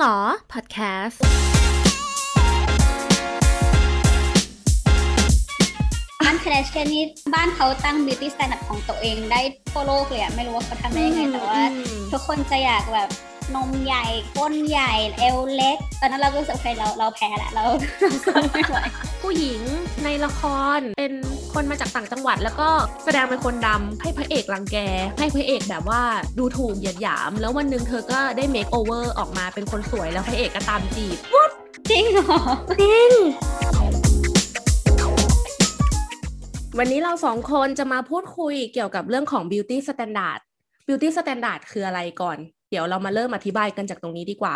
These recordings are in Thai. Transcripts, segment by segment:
หรอ พอดแคสต์บ้าน Kardashian นี่บ้านเขาตั้ง beauty standard ของตัวเองได้ทั่วโลกเลยอะไม่รู้ว่าเขาทำได้ยังไง แต่ว่า ทุกคนจะอยากแบบ นมใหญ่ก้นใหญ่เอวเล็ก ตอนนั้นเราก็รู้สึกโอเคเราเราแพ้แหละเราเราไม่ไหวผู้หญิงในละครเป็นคนมาจากต่างจังหวัด แล้วก็แสดงเป็นคนดำให้พระเอกรังแก ให้พระเอกแบบว่าดูถูกเหยียดหยาม แล้ววันหนึ่งเธอก็ได้เมคโอเวอร์ออกมาเป็นคนสวยแล้วพระเอกก็ตามจีบจริงเหรอจริงวันนี้เราสองคนจะมาพูดคุยเกี่ยวกับเรื่องของ beauty standard beauty standard คืออะไรก่อน เดี๋ยวเรามาเริ่มอธิบายกันจากตรงนี้ดีกว่า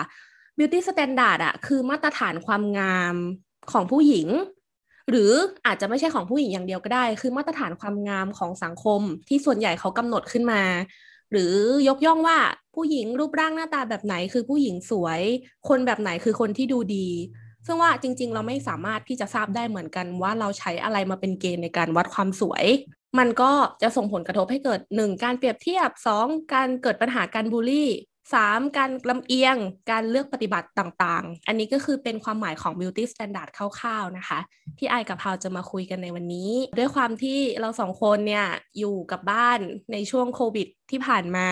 beauty standard อะคือมาตรฐานความงามของผู้หญิง หรืออาจจะไม่ใช่ของผู้หญิงอย่างเดียวก็ได้ คือมาตรฐานความงามของสังคมที่ส่วนใหญ่เขากำหนดขึ้นมา หรือยกย่องว่าผู้หญิงรูปร่างหน้าตาแบบไหน คือผู้หญิงสวย คนแบบไหนคือคนที่ดูดี ซึ่งว่าจริง ๆ เราไม่สามารถที่จะทราบได้เหมือนกันว่าเราใช้อะไรมาเป็นเกณฑ์ในการวัดความสวย มันก็จะส่งผลกระทบให้เกิด 1. การเปรียบเทียบ 2. การเกิดปัญหาการบูลลี่สามการลำเอียง การเลือกปฏิบัติต่างๆ อันนี้ก็คือเป็นความหมายของ beauty standard คร่าวๆนะคะ ที่ไอกับพาวจะมาคุยกันในวันนี้ ด้วยความที่เราสองคนเนี่ยอยู่กับบ้านในช่วงโควิดที่ผ่านมา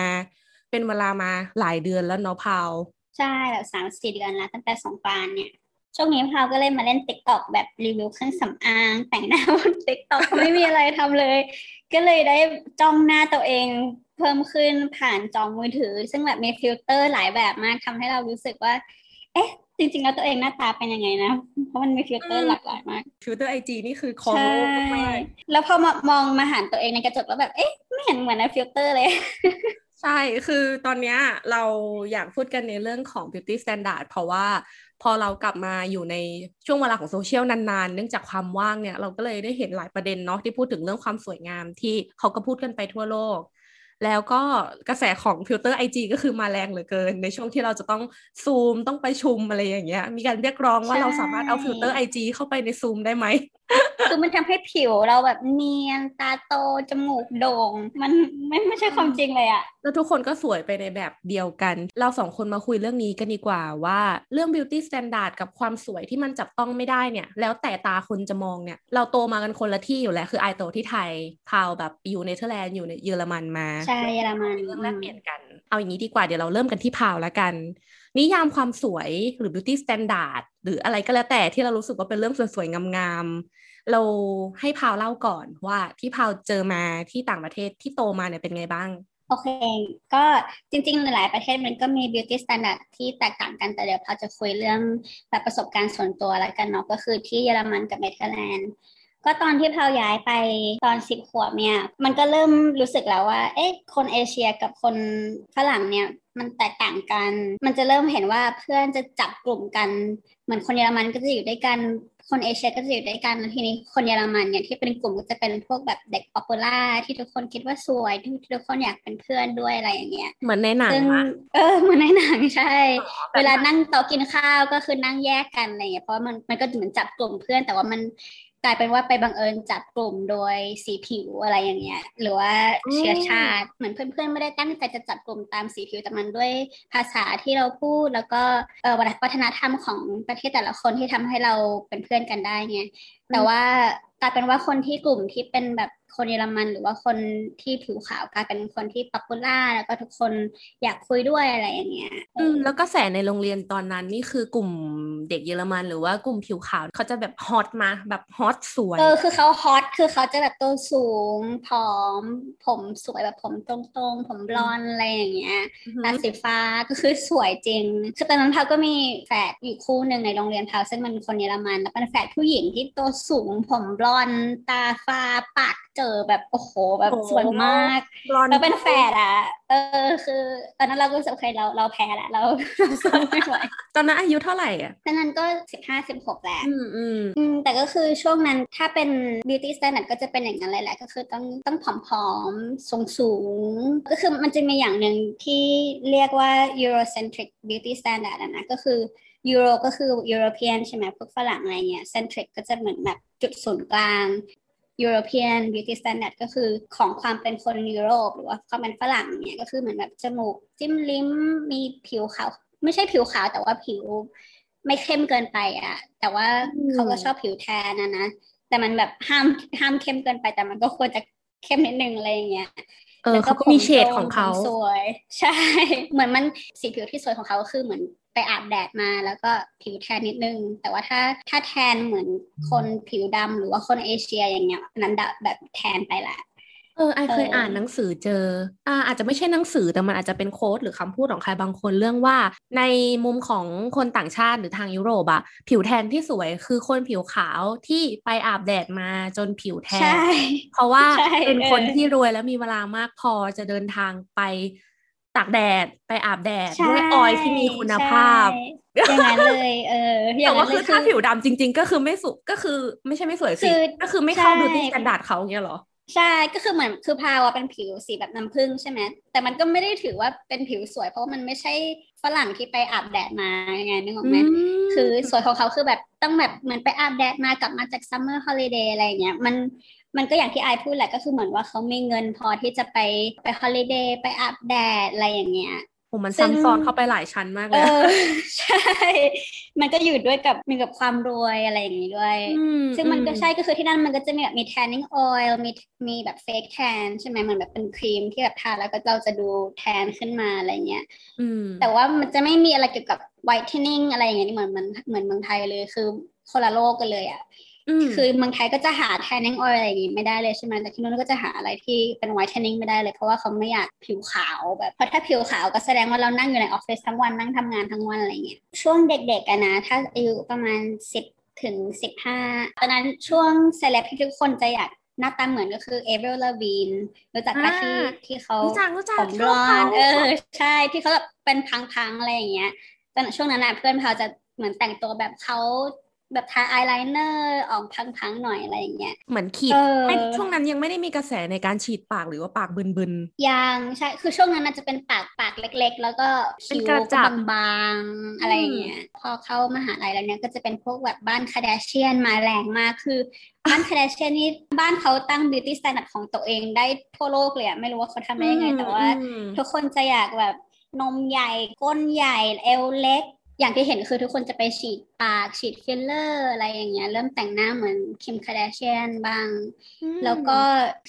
เป็นเวลามาหลายเดือนแล้วเนาะพาว ใช่แบบสามสี่เดือนแล้วตั้งแต่สงกรานต์เนี่ย ช่วงนี้พาวก็เลยมาเล่น TikTok แบบรีวิวเครื่องสำอาง แต่งหน้าบน TikTok ไม่มีอะไรทำเลย ก็เลยได้จ้องหน้าตัวเองเพิ่มขึ้นผ่านจอมือถือ ซึ่งแบบมีฟิลเตอร์หลายแบบมากทำให้เรารู้สึกว่า เอ๊ะ จริงๆแล้วตัวเองหน้าตาเป็นยังไงนะ เพราะมันมีฟิลเตอร์หลากหลายมาก ฟิลเตอร์ไอจีนี่คือคอมมากแล้วพอมามองมาหันตัวเองในกระจกแล้วแบบเอ๊ะไม่เห็นเหมือนในฟิลเตอร์เลยใช่ คือตอนนี้เราอยากพูดกันในเรื่องของ beauty standard เพราะว่า พอเรากลับมาอยู่ในช่วงเวลาของโซเชียลนานๆ เนื่องจากความว่างเนี่ยเราก็เลยได้เห็นหลายประเด็นเนาะที่พูดถึงเรื่องความสวยงามที่เขาก็พูดกันไปทั่วโลก แล้วก็กระแสของฟิลเตอร์ไอจีก็คือมาแรงเหลือเกิน ในช่วงที่เราจะต้องซูมต้องประชุมอะไรอย่างเงี้ยมีการเรียกร้องว่าเราสามารถเอาฟิลเตอร์ไอจีเข้าไปในซูมได้ไหมคือมันทำให้ผิวเราแบบเนียนตาโต จมูกโด่ง มันไม่ไม่ใช่ความจริงเลยอะแล้วทุกคนก็สวยไปในแบบเดียวกัน เราสองคนมาคุยเรื่องนี้กันดีกว่าว่าเรื่อง beauty standard กับความสวยที่มันจับต้องไม่ได้เนี่ย แล้วแต่ตาคนจะมองเนี่ย เราโตมากันคนละที่อยู่แล้ว คือไอโตที่ไทยพาวแบบอยู่เนเธอร์แลนด์อยู่ในเยอรมันมา ใช่เยอรมันเรื่องแลกเปลี่ยนกัน เอาอย่างนี้ดีกว่าเดี๋ยวเราเริ่มกันที่พาวแล้วกัน นิยามความสวยหรือ beauty standard หรืออะไรก็แล้วแต่ที่เรารู้สึกว่าเป็นเรื่องสวยๆงามๆเราให้พาวเล่าก่อนว่าที่พาวเจอมาที่ต่างประเทศที่โตมาเนี่ยเป็นไงบ้างโอเค ก็จริงๆ หลายประเทศมันก็มี beauty standard ที่แตกต่างกัน แต่เดี๋ยวพาวจะคุยเรื่องแบบประสบการณ์ส่วนตัวแล้วกันเนาะ ก็คือที่เยอรมันกับเนเธอร์แลนด์ ก็ตอนที่พาวย้ายไปตอนสิบขวบเนี่ย มันก็เริ่มรู้สึกแล้วว่า เอ๊ะ คนเอเชียกับคนฝรั่งเนี่ย มันแตกต่างกัน มันจะเริ่มเห็นว่าเพื่อนจะจับกลุ่มกัน เหมือนคนเยอรมันก็จะอยู่ด้วยกัน คนเอเชียก็จะอยู่ด้วยกันแล้วทีนี้คนเยอรมันเนี่ยที่เป็นกลุ่มก็จะเป็นพวกแบบเด็ก popular ที่ทุกคนคิดว่าสวยที่ทุกคนอยากเป็นเพื่อนด้วยอะไรอย่างเงี้ย เหมือนในหนังเออเหมือนในหนังใช่ เวลานั่งโต๊ะกินข้าวก็คือนั่งแยกกันอะไรเงี้ยเพราะมันมันก็เหมือนจับกลุ่มเพื่อนแต่ว่ามัน กลายเป็นว่าไปบังเอิญจับกลุ่มโดยสีผิวอะไรอย่างเงี้ย หรือว่าเชื้อชาติเหมือนเพื่อนๆไม่ได้ตั้งใจจะจับกลุ่มตามสีผิวแต่มันด้วยภาษาที่เราพูดแล้วก็เออวัฒนธรรมของประเทศแต่ละคนที่ทำให้เราเป็นเพื่อนกันได้ไงแต่ว่ากลายเป็นว่าคนที่กลุ่มที่เป็นแบบ คนเยอรมัน หรือว่าคนที่ผิวขาวกลายเป็นคนที่ป๊อปปูล่าแล้วก็ทุกคนอยากคุยด้วยอะไรอย่างเงี้ยอืมแล้วก็แสในโรงเรียนตอนนั้นนี่คือกลุ่มเด็กเยอรมันหรือว่ากลุ่มผิวขาวเขาจะแบบฮอตมาแบบฮอตสวยเออคือเขาฮอตคือเขาจะแบบตัวสูงผอม ผมสวยแบบผมตรงๆ ผมบลอนอะไรอย่างเงี้ยตาสีฟ้าก็คือสวยจริงคือตอนนั้นเขาก็มีแฝดอยู่คู่หนึ่งในโรงเรียนเขาซึ่งมันคนเยอรมันแล้วเป็นแฝดผู้หญิงที่ตัวสูงผมบลอนตาฟ้าปากเจอแบบโอ้โหแบบสวยมากเราเป็นแฟนอะเออ คือตอนนั้นเราก็รู้สึกโอเคเราเราแพ้แหละเราสู้ไม่ไหวตอนนั้นอายุเท่าไหร่อะตอนนั้นก็สิบห้าสิบหกแหละอืมอืมแต่ก็คือช่วงนั้นถ้าเป็น beauty standard ก็จะเป็นอย่างนั้นเลยแหละก็คือต้องต้องผอมๆสูงสูงก็คือมันจะมีอย่างหนึ่งที่เรียกว่า Eurocentric beauty standard นะก็คือยูโรก็คือยุโรเปียนใช่ไหมพวกฝรั่งอะไรเงี้ยเซนทริกก็จะเหมือนแบบจุดศูนย์กลาง European beauty standard ก็คือของความเป็นคนยุโรป หรือว่าความเป็นฝรั่งเนี่ยก็คือเหมือนแบบจมูกจิ้มลิ้มมีผิวขาว ไม่ใช่ผิวขาวแต่ว่าผิวไม่เข้มเกินไปอะแต่ว่าเขาก็ชอบผิวแทนนะนะ แต่มันแบบห้ามห้ามเข้มเกินไป แต่มันก็ควรจะเข้มนิดนึงอะไรอย่างเงี้ยเออเขาก็มีเฉดของเขาสวย ใช่ เหมือนมันสีผิวที่สวยของเขาคือเหมือน ไปอาบแดดมาแล้วก็ผิวแทนนิดนึง แต่ว่าถ้าถ้าแทนเหมือนคนผิวดำหรือว่าคนเอเชียอย่างเงี้ยนั้นแบบแทนไปแหละเออไอเคยอ่านหนังสือเจอ อ่า อาจจะไม่ใช่หนังสือแต่มันอาจจะเป็นโค้ดหรือคำพูดของใครบางคนเรื่องว่า ในมุมของคนต่างชาติหรือทางยุโรปอะผิวแทนที่สวยคือคนผิวขาวที่ไปอาบแดดมาจนผิวแทน เพราะว่าเป็นคนที่รวยแล้วมีเวลามากพอจะเดินทางไป ตากแดดไปอาบแดด ด้วยออยที่มีคุณภาพ อย่างนั้นเลย เออแต่ว่าคือถ้าผิวดำจริง ๆ ก็คือไม่สวยก็คือไม่ใช่ไม่สวยสิก็คือไม่เข้า beauty standard เขาเงี้ยหรอใช่ก็คือเหมือนคือพาวเป็นผิวสีแบบน้ำผึ้งใช่ไหมแต่มันก็ไม่ได้ถือว่าเป็นผิวสวยเพราะมันไม่ใช่ฝรั่งที่ไปอาบแดดมาไงนึกออกไหมคือสวยของเขาคือแบบต้องแบบเหมือนไปอาบแดดมากลับมาจาก summer holiday อะไรเงี้ยมัน มันก็อย่างที่ไอพูดแหละก็คือเหมือนว่าเขามีเงินพอที่จะไปไป holiday ไปอาบแดดอะไรอย่างเงี้ยโอ้มันซับซ้อนเข้าไปหลายชั้นมากเลย ใช่ มันก็อยู่ด้วยกับมีกับความรวยอะไรอย่างนี้ด้วย ซึ่งมันก็ใช่ก็คือที่นั่นมันก็จะมีแบบมี tanning oil มีมีแบบ fake tan ใช่ไหมมันแบบเป็นครีมที่แบบทาแล้วก็เราจะดูแทนขึ้นมาอะไรเงี้ยแต่ว่ามันจะไม่มีอะไรเกี่ยวกับ whitening อะไรอย่างเงี้ยเหมือนมันเหมือนเมืองไทยเลยคือคนละโลกกันเลยอะ คือเมืองไทยก็จะหา tanning oil อะไรอย่างงี้ไม่ได้เลยใช่ไหมแต่ที่นู้นก็จะหาอะไรที่เป็น whitening ไม่ได้เลย เพราะว่าเขาไม่อยากผิวขาวแบบเพราะถ้าผิวขาวก็แสดงว่าเรานั่งอยู่ในออฟฟิศทั้งวันนั่งทำงานทั้งวันอะไรเงี้ยช่วงเด็กๆกันนะถ้าอายุประมาณสิบถึงสิบห้าตอนนั้นช่วงเซเลบที่ทุกคนจะอยากหน้าตาเหมือนก็คือ Avril Lavigne รู้จักปะที่ที่เขาผมบลอนด์เออใช่ที่เขาแบบเป็นพังๆอะไรอย่างเงี้ยตอนช่วงนั้นนะเพื่อนเขาจะเหมือนแต่งตัวแบบเขา แบบทาอายไลเนอร์ออกพังๆหน่อยอะไรอย่างเงี้ยเหมือนขีดช่วงนั้นยังไม่ได้มีกระแสในการฉีดปากหรือว่าปากบึนๆยังใช่คือช่วงนั้นจะเป็นปากปากเล็ก ๆ แล้วก็คิ้วบางๆอะไรอย่างเงี้ยพอเข้ามหาลัยแล้วเนี้ยก็จะเป็นพวกแบบบ้าน Kardashian มาแรงมากคือบ้าน Kardashian นี่บ้านเขาตั้ง beauty standard ของตัวเองได้ทั่วโลกเลยอะไม่รู้ว่าเขาทำได้ยังไงแต่ว่า ทุกคนจะอยากแบบนมใหญ่ก้นใหญ่เอวเล็ก อย่างที่เห็นคือทุกคนจะไปฉีดปากฉีดฟิลเลอร์ อะไรอย่างเงี้ย เริ่มแต่งหน้าเหมือน Kim Kardashian บ้าง แล้วก็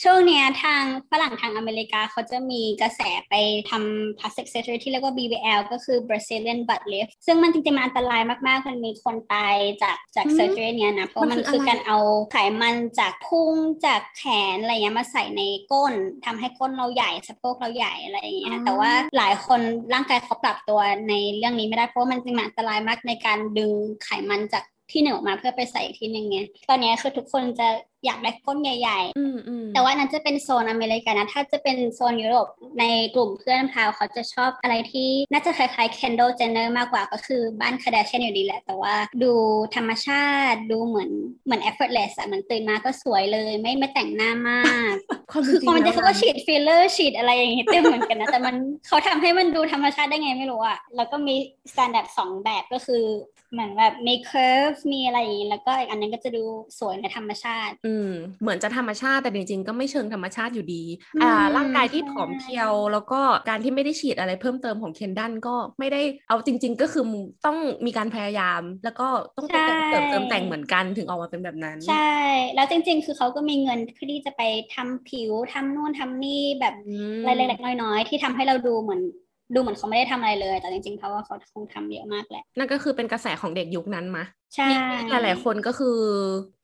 ช่วงเนี้ยทางฝรั่งทางอเมริกาเขาจะมีกระแสไปทำ plastic surgery ที่เรียกว่า BBL ก็คือ Brazilian butt lift ซึ่งมันจริงๆมันอันตรายมากๆ มันมีคนตายจากจาก surgery เนี้ยนะ เพราะมันคือการเอาไขมันจากพุงจากแขนอะไรเงี้ยมาใส่ในก้นทำให้ก้นเราใหญ่สะโพกเราใหญ่อะไรอย่างเงี้ยแต่ว่าหลายคนร่างกายเขาปรับตัวในเรื่องนี้ไม่ได้เพราะมันจริงๆอันตรายมากในการดึงไขมันจากที่หนึ่งออกมาเพื่อไปใส่ที่หนึ่งไงตอนนี้คือทุกคนจะ อยากได้ก้นใหญ่ๆแต่ว่านั้นจะเป็นโซนอเมริกานะ ถ้าจะเป็นโซนยุโรปในกลุ่มเพื่อนพาวเขาจะชอบอะไรที่น่าจะคล้ายๆ Kendall Jenner มากกว่าก็คือบ้าน Kardashian อยู่ดีแหละ แต่ว่าดูธรรมชาติดูเหมือนเหมือน effortless อะเหมือนตื่นมาก็สวยเลย ไม่ไม่แต่งหน้ามากคือพอมันจะเขาก็ฉีดฟิลเลอร์ฉีดอะไรอย่างเงี้ยเต็มเหมือนกันนะแต่มันเขาทำให้มันดูธรรมชาติได้ไงไม่รู้อะแล้วก็มีstandard สองแบบก็คือเหมือนแบบมี curve มีอะไรอย่างนี้แล้วก็อีกอันนึงก็จะดูสวยในธรรมชาติ อืมเหมือนจะธรรมชาติแต่จริงๆ ก็ไม่เชิงธรรมชาติอยู่ดี อ่า ร่างกายที่ผอมเพรียว แล้วก็การที่ไม่ได้ฉีดอะไรเพิ่มเติมของ Kendall ก็ไม่ได้เอาจริง ๆ ก็คือต้องมีการพยายาม แล้วก็ต้องไปเติมเติมแต่งเหมือนกันถึงออกมาเป็นแบบนั้น ใช่ แล้วจริง ๆ คือเขาก็มีเงินที่จะไปทำผิวทำนู่นทำนี่แบบเล็กๆน้อยๆที่ทำให้เราดูเหมือน ดูเหมือนเขาไม่ได้ทำอะไรเลย แต่จริงๆเขาว่าเขาคงทำเยอะมากแหละ นั่นก็คือเป็นกระแสของเด็กยุคนั้นมะใช่หลายๆคนก็คือ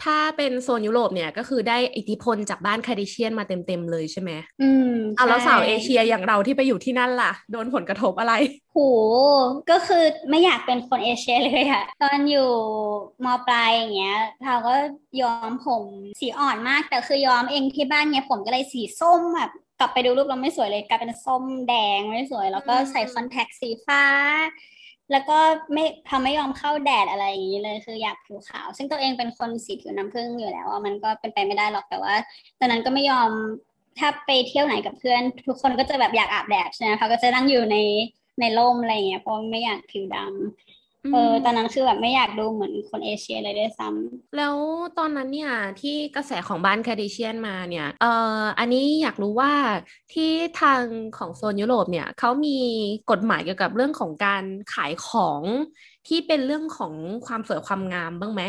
ถ้าเป็นโซนยุโรปเนี่ยก็คือได้อิทธิพลจากบ้านคาดิเชียนมาเต็มๆเลยใช่ไหมอืมเอาแล้วสาวเอเชียอย่างเราที่ไปอยู่ที่นั่นล่ะ โดนผลกระทบอะไรโหก็คือไม่อยากเป็นคนเอเชียเลยอะตอนอยู่มปลายอย่างเงี้ยเราก็ย้อมผมสีอ่อนมากแต่คือย้อมเองที่บ้านเนี้ยผมก็เลยสีส้มแบบ กลับไปดูรูปเราไม่สวยเลยกลายเป็นส้มแดงไม่สวย แล้วก็ใส่คอนแทคสีฟ้า แล้วก็ไม่ทำไม่ยอมเข้าแดดอะไรอย่างนี้เลยคืออยากผิวขาว ซึ่งตัวเองเป็นคนสีผิวน้ำผึ้งอยู่แล้วมันก็เป็นไปไม่ได้หรอกแต่ว่า ตอนนั้นก็ไม่ยอมถ้าไปเที่ยวไหนกับเพื่อน ทุกคนก็จะแบบอยากอาบแดดใช่ไหมเขาก็จะนั่งอยู่ในในร่มอะไรเงี้ยเพราะไม่อยากผิวดำ เออตอนนั้นคือแบบไม่อยากดูเหมือนคนเอเชียเลยด้วยซ้ำแล้วตอนนั้นเนี่ยที่กระแสของบ้านคาดิเชียนมาเนี่ยเอ่ออันนี้อยากรู้ว่าที่ทางของโซนยุโรปเนี่ยเขามีกฎหมายเกี่ยวกับเรื่องของการขายของที่เป็นเรื่องของความสวยความงามบ้างไหม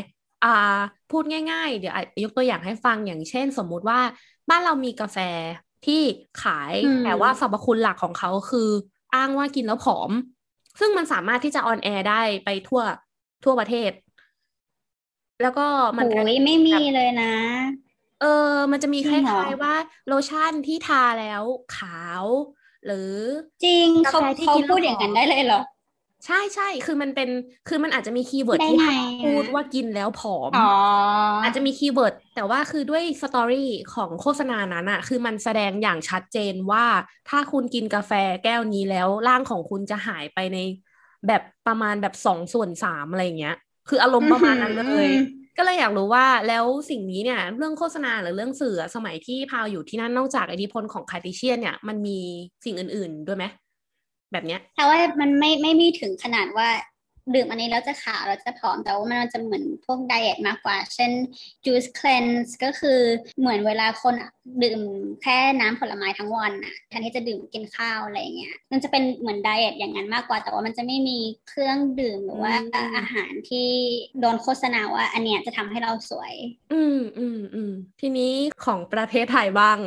อ่าพูดง่าย ๆ เดี๋ยวยกตัวอย่างให้ฟังอย่างเช่น สมมุติว่าบ้านเรามีกาแฟที่ขายแต่ว่าสรรพคุณหลักของเขาคือ อ้างว่ากินแล้วผอม ซึ่งมันสามารถที่จะ on air ได้ไปทั่วทั่วประเทศ แล้วก็มันไม่มีเลยนะ เออ มันจะมีคล้ายๆว่าโลชั่นที่ทาแล้วขาว หรือ จริงเขาเขาพูดอย่างนั้นได้เลยเหรอ ใช่ใช่คือมันเป็นคือมันอาจจะมี keyword ที่พูดว่ากินแล้วผอมอาจจะมี keyword แต่ว่าคือด้วย story ของโฆษณานั้นอะคือมันแสดงอย่างชัดเจนว่าถ้าคุณกินกาแฟแก้วนี้แล้วร่างของคุณจะหายไปในแบบประมาณแบบสองส่วนสามอะไรเงี้ย คืออารมณ์ประมาณนั้นเลย ก็เลยอยากรู้ว่าแล้วสิ่งนี้เนี่ยเรื่องโฆษณาหรือเรื่องสื่อสมัยที่พาวอยู่ที่นั่นนอกจากอิทธิพลของคาร์ติเชียนเนี่ยมันมีสิ่งอื่น ๆ ด้วยไหม แบบเนี้ยแต่ว่ามันไม่ไม่มีถึงขนาดว่าดื่มอันนี้แล้วจะขาวแล้วจะผอมแต่ว่ามันจะเหมือนพวกไดเอทมากกว่า เช่น juice cleanse ก็คือเหมือนเวลาคนดื่มแค่น้ำผลไม้ทั้งวันอะแทนที่จะดื่มกินข้าวอะไรเงี้ยมันจะเป็นเหมือนไดเอทอย่างนั้นมากกว่า แต่ว่ามันจะไม่มีเครื่องดื่มหรือว่าอาหารที่โดนโฆษณาว่าอันเนี้ยจะทำให้เราสวย อืมอืมอืมทีนี้ของประเทศไทยบ้าง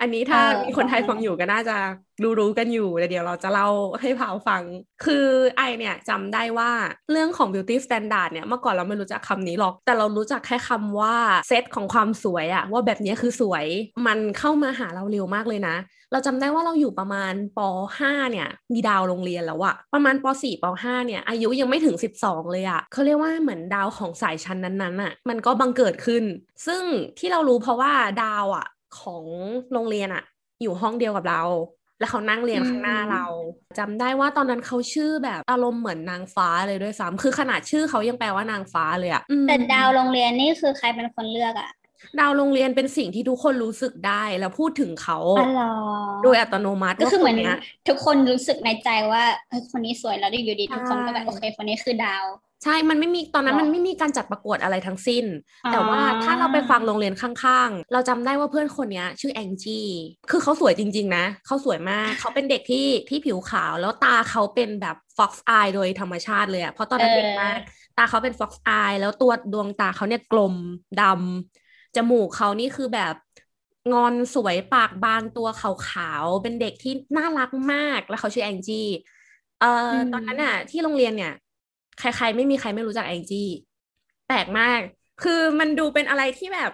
อันนี้ถ้ามีคนไทยฟังอยู่ก็น่าจะรู้รู้กันอยู่แต่เดี๋ยวเราจะเล่าให้พาวฟัง คือไอเนี่ยจำได้ว่าเรื่องของ beauty standard เนี่ยเมื่อก่อนเราไม่รู้จักคำนี้หรอก แต่เรารู้จักแค่คำว่าเซตของความสวยอะว่าแบบนี้คือสวยมันเข้ามาหาเราเร็วมากเลยนะ เราจำได้ว่าเราอยู่ประมาณป .5 เนี่ย มีดาวโรงเรียนแล้วอะประมาณป .4 ป .5 เนี่ย อายุยังไม่ถึง 12 เลยอะเขาเรียกว่าเหมือนดาวของสายชั้นนั้นๆอะมันก็บังเกิดขึ้น ซึ่งที่เรารู้เพราะว่าดาวอะของโรงเรียนอะอยู่ห้องเดียวกับเรา แล้วเขานั่งเรียนข้างหน้าเราจำได้ว่าตอนนั้นเขาชื่อแบบอารมณ์เหมือนนางฟ้าเลยด้วยซ้ำคือขนาดชื่อเขายังแปลว่านางฟ้าเลยอะแต่ดาวโรงเรียนนี่คือใครเป็นคนเลือกอะดาวโรงเรียนเป็นสิ่งที่ทุกคนรู้สึกได้แล้วพูดถึงเขาโดยอัตโนมัติก็คือเหมือนทุกคนรู้สึกในใจว่าคนนี้สวยแล้วอยู่ดีทุกคนก็แบบโอเคคนนี้คือดาว ใช่ มันไม่มีตอนนั้นมันไม่มีการจัดประกวดอะไรทั้งสิ้น แต่ว่าถ้าเราไปฟังโรงเรียนข้างๆ เราจำได้ว่าเพื่อนคนนี้ชื่อแองจี้ คือเขาสวยจริง ๆ นะ เขาสวยมาก เขาเป็นเด็กที่ที่ผิวขาว แล้วตาเขาเป็นแบบฟ็อกซ์อายโดยธรรมชาติเลยอะเพราะตอนนั้นเด็กมาก ตาเขาเป็นฟ็อกซ์อายแล้วตัวดวงตาเขาเนี่ยกลมดำจมูกเขานี่คือแบบงอนสวยปากบางตัวขาวๆ เป็นเด็กที่น่ารักมาก แล้วเขาชื่อแองจี้ เอ่อตอนนั้นอะที่โรงเรียนเนี่ย ใครๆไม่มีใครไม่รู้จักแองจี้แปลกมาก คือมันดูเป็นอะไรที่แบบ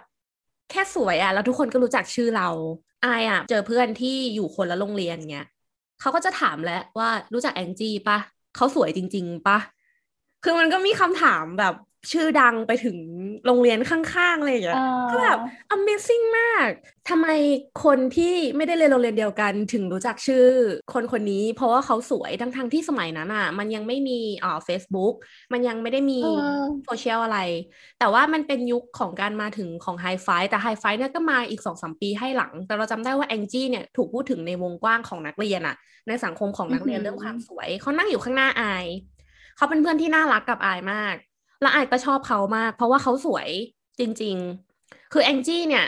แค่สวยอะแล้วทุกคนก็รู้จักชื่อเราอายอะเจอเพื่อนที่อยู่คนละโรงเรียนเงี้ยเขาก็จะถามแล้วว่ารู้จักแองจี้ปะเขาสวยจริง ๆปะคือมันก็มีคำถามแบบ ชื่อดังไปถึงโรงเรียนข้างๆเลยอย่างเงี้ยก็แบบ Amazing มาก ทำไมคนที่ไม่ได้เรียนโรงเรียนเดียวกันถึงรู้จักชื่อคนคนนี้ เพราะว่าเขาสวยทั้งๆทที่สมัยนั้นอะ มันยังไม่มีอ่า Facebook มันยังไม่ได้มีโซเชียลอะไร แต่ว่ามันเป็นยุคของการมาถึงของไฮไฟแต่ไฮไฟเนี่ยก็มาอีกสองสมปีให้หลัง แต่เราจำได้ว่าแองจี้เนี่ยถูกพูดถึงในวงกว้างของนักเรียนอะ ในสังคมของนักเรียนเรื่องความสวยเขานั่งอยู่ข้างหน้าอายเขาเป็นเพื่อนที่น่ารักกับอายมาก แล้วไอก็ชอบเขามาก เพราะว่าเขาสวยจริง ๆ คือแองจี้เนี่ย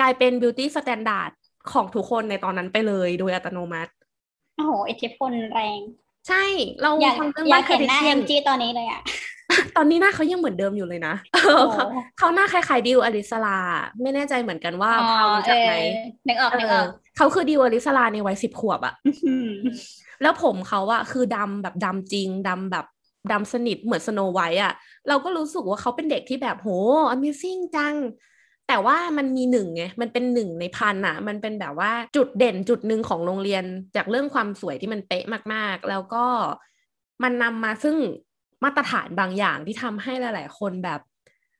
กลายเป็น beauty standard ของทุกคนในตอนนั้นไปเลยโดยอัตโนมัติโอ้โหอิทธิพลแรง ใช่ เราฟังเรื่องบ้าน Kardashian จี้ตอนนี้เลยอะตอนนี้หน้าเขายังเหมือนเดิมอยู่เลยนะเขาหน้าคล้ายๆดิวอริสรา ไม่แน่ใจเหมือนกันว่าเขารู้จักไหมนึกออกนึกออกเขาคือดิวอลิสลาในวัยสิบขวบอะแล้วผมเขาอะคือดำแบบดำจริงดำแบบ ดำสนิทเหมือนสโนไวท์อะเราก็รู้สึกว่าเขาเป็นเด็กที่แบบโห Amazing จัง แต่ว่ามันมีหนึ่งไงมันเป็นหนึ่งในพันอะมันเป็นแบบว่าจุดเด่นจุดหนึ่งของโรงเรียนจากเรื่องความสวยที่มันเป๊ะมากๆ แล้วก็มันนำมาซึ่งมาตรฐานบางอย่างที่ทำให้หลาย ๆ คนแบบ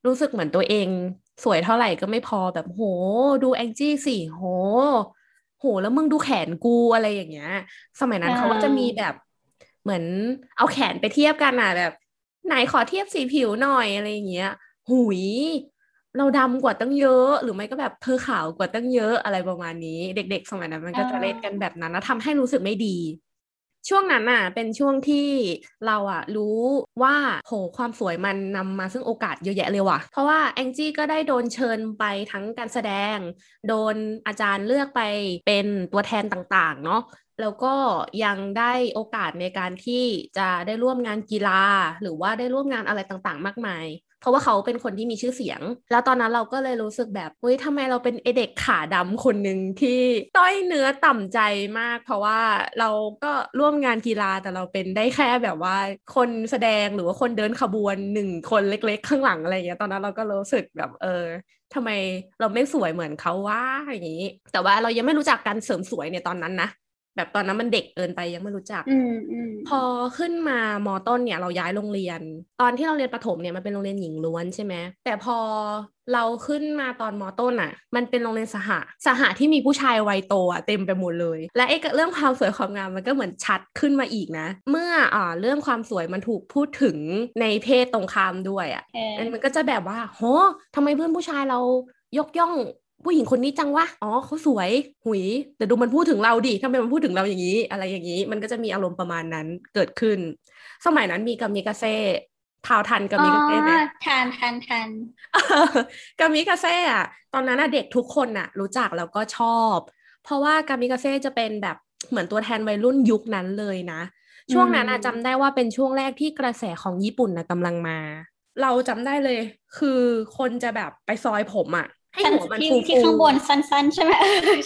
รู้สึกเหมือนตัวเองสวยเท่าไหร่ก็ไม่พอแบบโห ดูแองจี้สิโห โห แล้วมึงดูแขนกูอะไรอย่างเงี้ย สมัยนั้นเขาก็จะมีแบบ เหมือนเอาแขนไปเทียบกันอะแบบ ไหนขอเทียบสีผิวหน่อยอะไรอย่างเงี้ย หุย เราดำกว่าตั้งเยอะ หรือไม่ก็แบบเธอขาวกว่าตั้งเยอะอะไรประมาณนี้ เด็ก ๆ สมัยนั้นมันก็จะเล่นกันแบบนั้นแล้วทำให้รู้สึกไม่ดี ช่วงนั้นอะเป็นช่วงที่เราอะรู้ว่าโหความสวยมันนำมาซึ่งโอกาสเยอะแยะเลยว่ะ เพราะว่าแองจี้ก็ได้โดนเชิญไปทั้งการแสดง โดนอาจารย์เลือกไปเป็นตัวแทนต่างๆ เนาะแล้วก็ยังได้โอกาสในการที่จะได้ร่วมงานกีฬา หรือว่าได้ร่วมงานอะไรต่างๆ มากมาย เพราะว่าเขาเป็นคนที่มีชื่อเสียง แล้วตอนนั้นเราก็เลยรู้สึกแบบเฮ้ยทำไมเราเป็นเอเด็กขาดำคนหนึ่งที่ต้อยเนื้อต่ำใจมาก เพราะว่าเราก็ร่วมงานกีฬาแต่เราเป็นได้แค่แบบว่าคนแสดงหรือว่าคนเดินขบวนหนึ่งคนเล็ก ๆ ข้างหลังอะไรเงี้ยตอนนั้นเราก็รู้สึกแบบเออทำไมเราไม่สวยเหมือนเขาว่าอย่างนี้ แต่ว่าเรายังไม่รู้จักการเสริมสวยในตอนนั้นนะ แบบตอนนั้นมันเด็กเกินไปยังไม่รู้จักอพอขึ้นมามอต้นเนี่ยเราย้ายโรงเรียน ตอนที่เราเรียนประถมเนี่ยมันเป็นโรงเรียนหญิงล้วนใช่ไหมแต่พอเราขึ้นมาตอนมอต้นอะ มันเป็นโรงเรียนสหสหที่มีผู้ชายวัยโตอะเต็มไปหมดเลย และไอ้เรื่องความสวยความงามมันก็เหมือนชัดขึ้นมาอีกนะ เมื่ออ่าเรื่องความสวยมันถูกพูดถึงในเพศตรงข้ามด้วยอะ มันก็จะแบบว่าโหทำไมเพื่อนผู้ชายเรายกย่อง ผู้หญิงคนนี้จังวะ อ๋อเขาสวย หุย แต่ดูมันพูดถึงเราดิทำไมมันพูดถึงเราอย่างนี้ อะไรอย่างนี้ มันก็จะมีอารมณ์ประมาณนั้นเกิดขึ้น สมัยนั้นมีกามิกาเซ่ทาวทันกามิกาเซ่ไหมทันทันทันกามิกาเซ่อะตอนนั้นอะเด็กทุกคนอะรู้จักแล้วก็ชอบ เพราะว่ากามิกาเซ่จะเป็นแบบเหมือนตัวแทนวัยรุ่นยุคนั้นเลยนะ ช่วงนั้นอะจำได้ว่าเป็นช่วงแรกที่กระแสของญี่ปุ่นนะกำลังมา เราจำได้เลย คือคนจะแบบไปซอยผมอะ ให้หัวมันฟูที่ข้างบนสั้น ๆ ใช่ไหม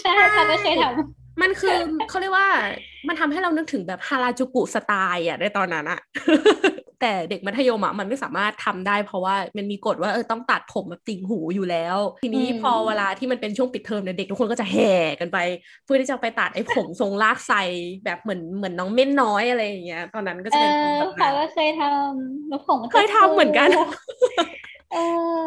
ใช่ค่ะก็เคยทำมันคือเขาเรียกว่ามันทำให้เรานึกถึงแบบฮาราจูกุสไตล์อะในตอนนั้นอะแต่เด็กมัธยมอะมันไม่สามารถทำได้ เพราะว่ามันมีกฎว่าเออต้องตัดผมแบบติ่งหูอยู่แล้ว ทีนี้พอเวลาที่มันเป็นช่วงปิดเทอมเนี่ยเด็กทุกคนก็จะแห่กันไป เพื่อที่จะไปตัดไอ้ผมทรงลากไซแบบเหมือนเหมือนน้องเม่นน้อยอะไรอย่างเงี้ยตอนนั้นก็จะเป็นแบบนั้นก็เคยทำแล้วผมเคยทำเหมือนกัน